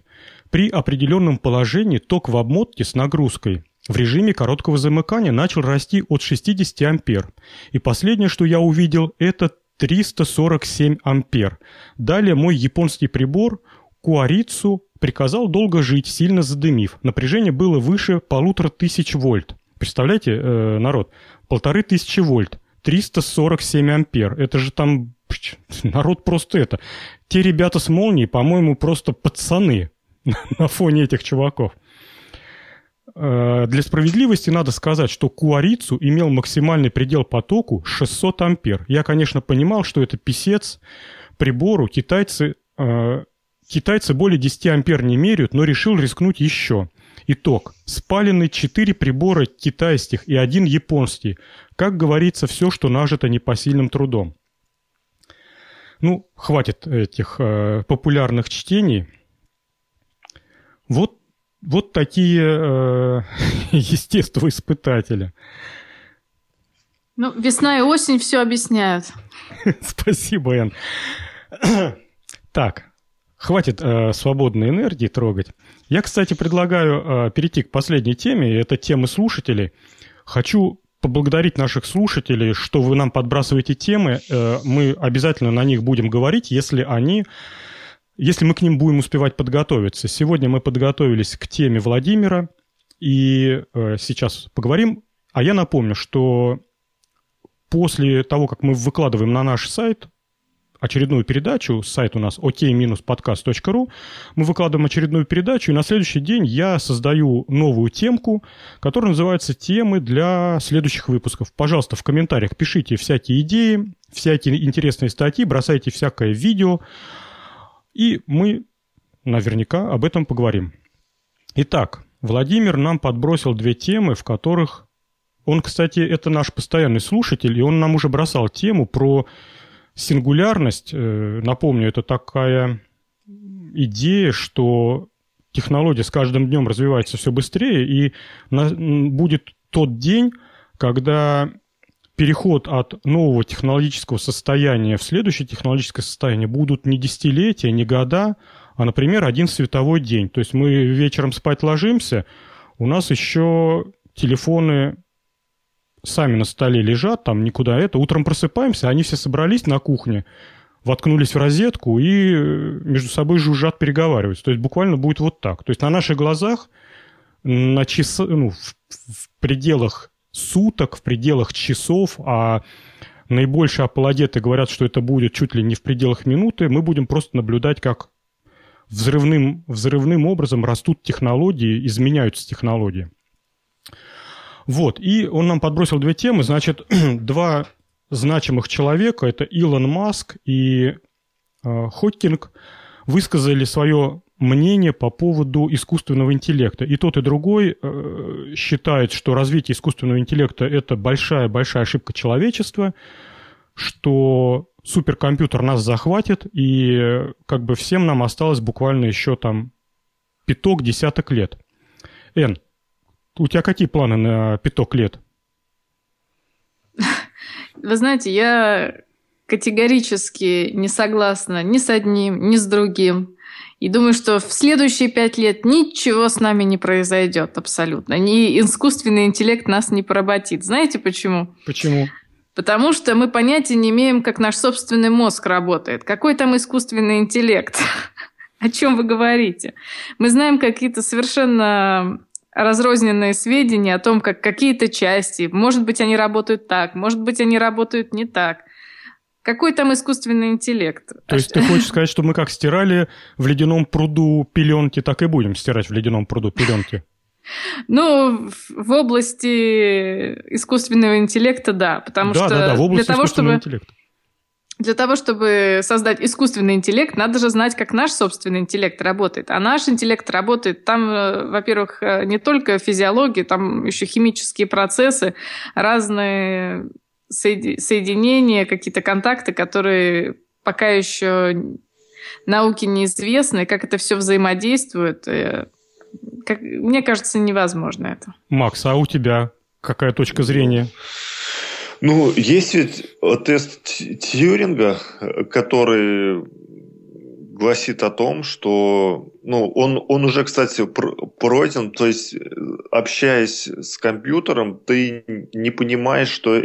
При определенном положении ток в обмотке с нагрузкой в режиме короткого замыкания начал расти от 60 ампер. И последнее, что я увидел, это 347 ампер. Далее мой японский прибор Куарицу приказал долго жить, сильно задымив. Напряжение было выше полутора тысяч вольт. Представляете, э, народ, полторы тысячи вольт, 347 ампер. Это же там <laughs> народ просто это. Те ребята с молнией, по-моему, просто пацаны <laughs> на фоне этих чуваков. Э, для справедливости надо сказать, что Куарицу имел максимальный предел потоку 600 ампер. Я, конечно, понимал, что это писец прибору. Китайцы э, Китайцы более 10 ампер не меряют, но решил рискнуть еще. Итог. Спалены 4 прибора китайских и один японский. Как говорится, все, что нажито непосильным трудом. Ну, хватит этих э, популярных чтений. Вот, вот такие э, <laughs> естествоиспытатели. Ну, весна и осень все объясняют. <laughs> Спасибо, Эн. <clears throat> Так, Хватит э, свободной энергии трогать. Я, кстати, предлагаю э, перейти к последней теме. Это темы слушателей. Хочу поблагодарить наших слушателей, что вы нам подбрасываете темы. Э, мы обязательно на них будем говорить, если они если мы к ним будем успевать подготовиться. Сегодня мы подготовились к теме Владимира, и э, сейчас поговорим. А я напомню, что после того, как мы выкладываем на наш сайт очередную передачу, сайт у нас ok-podcast.ru, мы выкладываем очередную передачу, и на следующий день я создаю новую темку, которая называется «Темы для следующих выпусков». Пожалуйста, в комментариях пишите всякие идеи, всякие интересные статьи, бросайте всякое видео, и мы наверняка об этом поговорим. Итак, Владимир нам подбросил две темы, в которых... Он, кстати, это наш постоянный слушатель, и он нам уже бросал тему про сингулярность, э, напомню, это такая идея, что технология с каждым днем развивается все быстрее, и будет тот день, когда переход от нового технологического состояния в следующее технологическое состояние будут не десятилетия, не года, а, например, один световой день. То есть мы вечером спать ложимся, у нас еще телефоны сами на столе лежат, там никуда это. Утром просыпаемся, они все собрались на кухне, воткнулись в розетку и э, между собой жужжат, переговариваются. То есть буквально будет вот так. То есть на наших глазах на час, ну, в, в пределах суток, в пределах часов, а наибольшие апологеты говорят, что это будет чуть ли не в пределах минуты, мы будем просто наблюдать, как взрывным, взрывным образом растут технологии, изменяются технологии. Вот, и он нам подбросил две темы, значит, <clears throat> два значимых человека, это Илон Маск и э, Хоккинг, высказали свое мнение по поводу искусственного интеллекта. И тот, и другой э, считают, что развитие искусственного интеллекта – это большая-большая ошибка человечества, что суперкомпьютер нас захватит, и э, как бы всем нам осталось буквально еще там пяток, десяток лет. Эн, у тебя какие планы на пяток лет? Вы знаете, я категорически не согласна ни с одним, ни с другим. И думаю, что в следующие пять лет ничего с нами не произойдет абсолютно. Ни искусственный интеллект нас не поработит. Знаете почему? Почему? Потому что мы понятия не имеем, как наш собственный мозг работает. Какой там искусственный интеллект? <laughs> О чем вы говорите? Мы знаем какие-то совершенно разрозненные сведения о том, как какие-то части, может быть, они работают так, может быть, они работают не так. Какой там искусственный интеллект? То есть ты хочешь сказать, что мы как стирали в ледяном пруду пеленки, так и будем стирать в ледяном пруду пеленки? Ну, в области искусственного интеллекта, да, потому да, что да, да, в области для того, чтобы интеллекта. Для того, чтобы создать искусственный интеллект, надо же знать, как наш собственный интеллект работает. А наш интеллект работает там, э, во-первых, э, не только физиология, там еще химические процессы, разные соединения, какие-то контакты, которые пока еще науке неизвестны, как это все взаимодействует. Э, как, мне кажется, невозможно это. Макс, а у тебя какая точка зрения? Ну, есть ведь тест Тьюринга, который гласит о том, что ну, он, он уже, кстати, пройден, то есть общаясь с компьютером, ты не понимаешь, что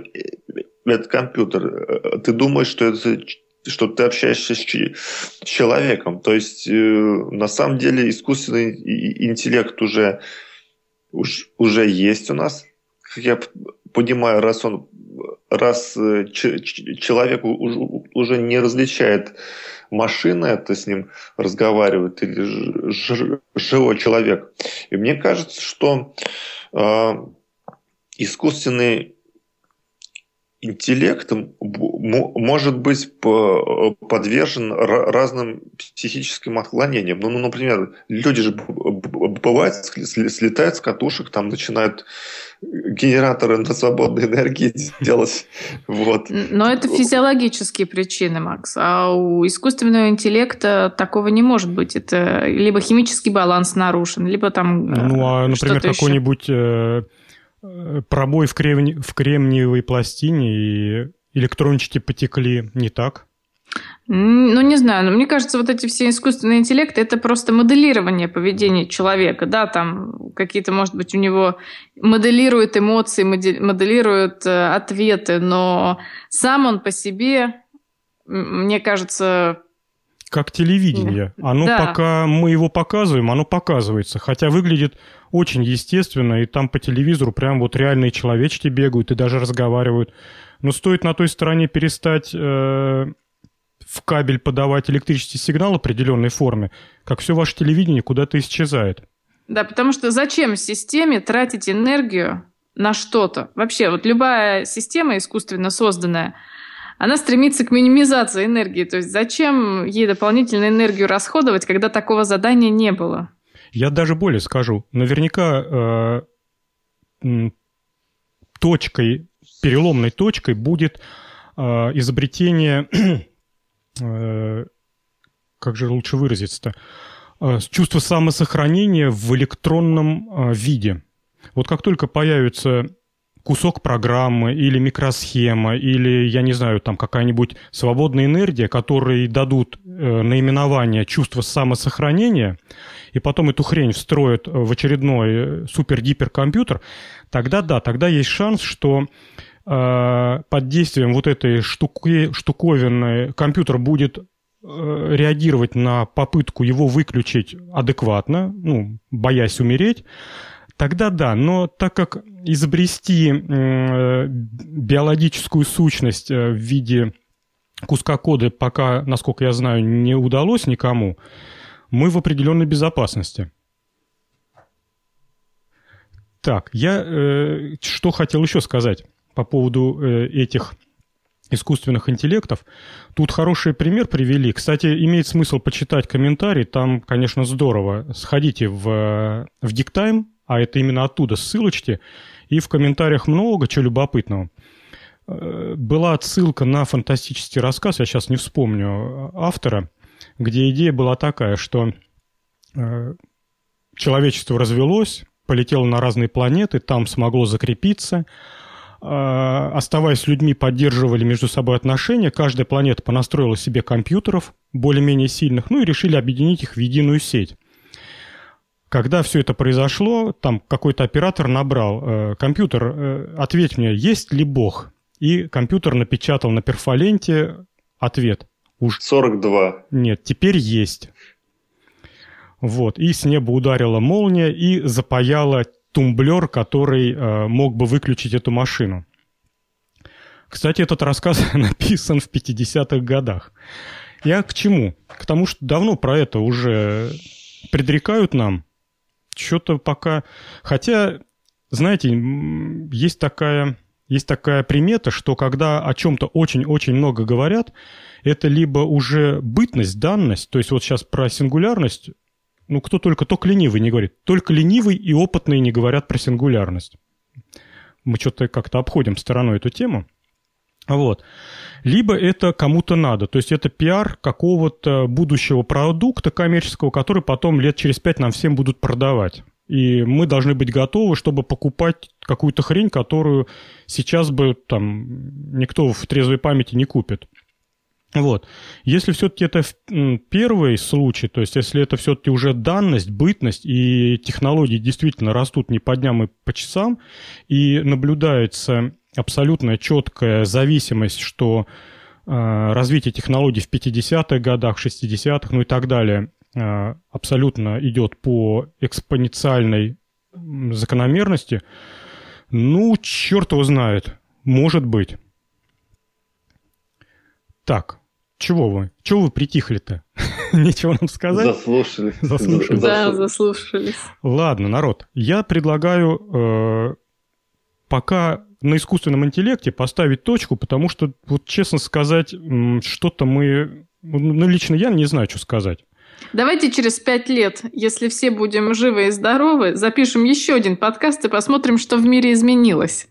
это компьютер. Ты думаешь, что это что ты общаешься с человеком. То есть, э, на самом деле, искусственный интеллект уже, уж, уже есть у нас. Как я понимаю, раз он раз э, человек уже не различает машина, это с ним разговаривает, или живой человек. И мне кажется, что э, искусственный интеллект может быть подвержен разным психическим отклонениям. Ну, ну например, люди же бывает слетают с катушек, там начинают генераторы на свободной энергии <laughs> делать. Вот. Но это физиологические причины, Макс. А у искусственного интеллекта такого не может быть. Это либо химический баланс нарушен, либо там Ну, а, например, какой-нибудь э, э, пробой в, кремни... в кремниевой пластине и электрончики потекли, не так? Ну, не знаю, но мне кажется, вот эти все искусственные интеллекты – это просто моделирование поведения человека, да, там какие-то, может быть, у него моделируют эмоции, моделируют э, ответы, но сам он по себе, мне кажется, как телевидение. Оно да. пока мы его показываем, оно показывается. Хотя выглядит очень естественно, и там по телевизору прям вот реальные человечки бегают и даже разговаривают. Но стоит на той стороне перестать э, в кабель подавать электрический сигнал определенной форме, как все ваше телевидение куда-то исчезает. Да, потому что зачем системе тратить энергию на что-то? Вообще, вот любая система искусственно созданная, она стремится к минимизации энергии. То есть зачем ей дополнительную энергию расходовать, когда такого задания не было? Я даже более скажу. Наверняка э, точкой, переломной точкой будет э, изобретение как же лучше выразиться-то, э, чувство самосохранения в электронном э, виде. Вот как только появится кусок программы или микросхема, или, я не знаю, там какая-нибудь свободная энергия, которые дадут наименование чувства самосохранения, и потом эту хрень встроят в очередной супер-гиперкомпьютер, тогда да, тогда есть шанс, что Э, под действием вот этой штуки, штуковины компьютер будет э, реагировать на попытку его выключить адекватно, ну, боясь умереть, тогда да. Но так как изобрести э, биологическую сущность в виде куска кода пока, насколько я знаю, не удалось никому, мы в определенной безопасности. Так, я э, что хотел еще сказать по поводу э, этих искусственных интеллектов. Тут хороший пример привели. Кстати, имеет смысл почитать комментарий. Там, конечно, здорово. Сходите в, в Диктайм, а это именно оттуда ссылочки. И в комментариях много чего любопытного. Э, была отсылка на фантастический рассказ, я сейчас не вспомню автора, где идея была такая, что э, человечество развелось, полетело на разные планеты, там смогло закрепиться – оставаясь людьми, поддерживали между собой отношения. Каждая планета понастроила себе компьютеров более-менее сильных, ну и решили объединить их в единую сеть. Когда все это произошло, там какой-то оператор набрал э, компьютер, э, ответь мне, есть ли Бог? И компьютер напечатал на перфоленте ответ. Уж... 42. Нет, теперь есть. Вот, и с неба ударила молния и запаяла тумблер, который э, мог бы выключить эту машину. Кстати, этот рассказ <laughs> написан в 50-х годах. Я к чему? К тому, что давно про это уже предрекают нам. Что-то пока... Хотя, знаете, есть такая, есть такая примета, что когда о чем-то очень-очень много говорят, это либо уже бытность, данность, то есть вот сейчас про сингулярность ну, кто только, только ленивый не говорит. Только ленивый и опытный не говорят про сингулярность. Мы что-то как-то обходим стороной эту тему. Вот. Либо это кому-то надо, то есть это пиар какого-то будущего продукта коммерческого, который потом лет через пять нам всем будут продавать. И мы должны быть готовы, чтобы покупать какую-то хрень, которую сейчас бы там никто в трезвой памяти не купит. Вот. Если все-таки это первый случай, то есть если это все-таки уже данность, бытность, и технологии действительно растут не по дням и по часам, и наблюдается абсолютно четкая зависимость, что э, развитие технологий в 50-х годах, 60-х, ну и так далее, э, абсолютно идет по экспоненциальной закономерности, ну, черт его знает, может быть. Так, чего вы? Чего вы притихли-то? <laughs> Нечего нам сказать? Заслушались. Заслушались. Да, заслушались. Ладно, народ, я предлагаю э, пока на искусственном интеллекте поставить точку, потому что, вот честно сказать, что-то мы... Ну, лично я не знаю, что сказать. Давайте через пять лет, если все будем живы и здоровы, запишем еще один подкаст и посмотрим, что в мире изменилось.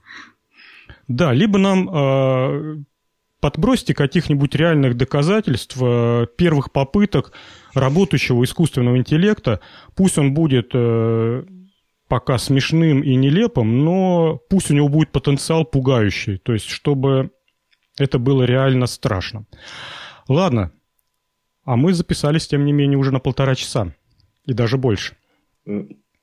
Да, либо нам э, подбросьте каких-нибудь реальных доказательств э, первых попыток работающего искусственного интеллекта. Пусть он будет э, пока смешным и нелепым, но пусть у него будет потенциал пугающий, то есть чтобы это было реально страшно. Ладно. А мы записались, тем не менее, уже на полтора часа. И даже больше.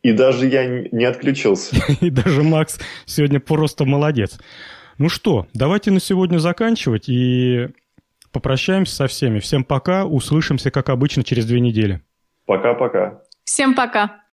И даже я не отключился. <laughs> И даже Макс сегодня просто молодец. Ну что, давайте на сегодня заканчивать и попрощаемся со всеми. Всем пока. Услышимся, как обычно, через две недели. Пока-пока. Всем пока.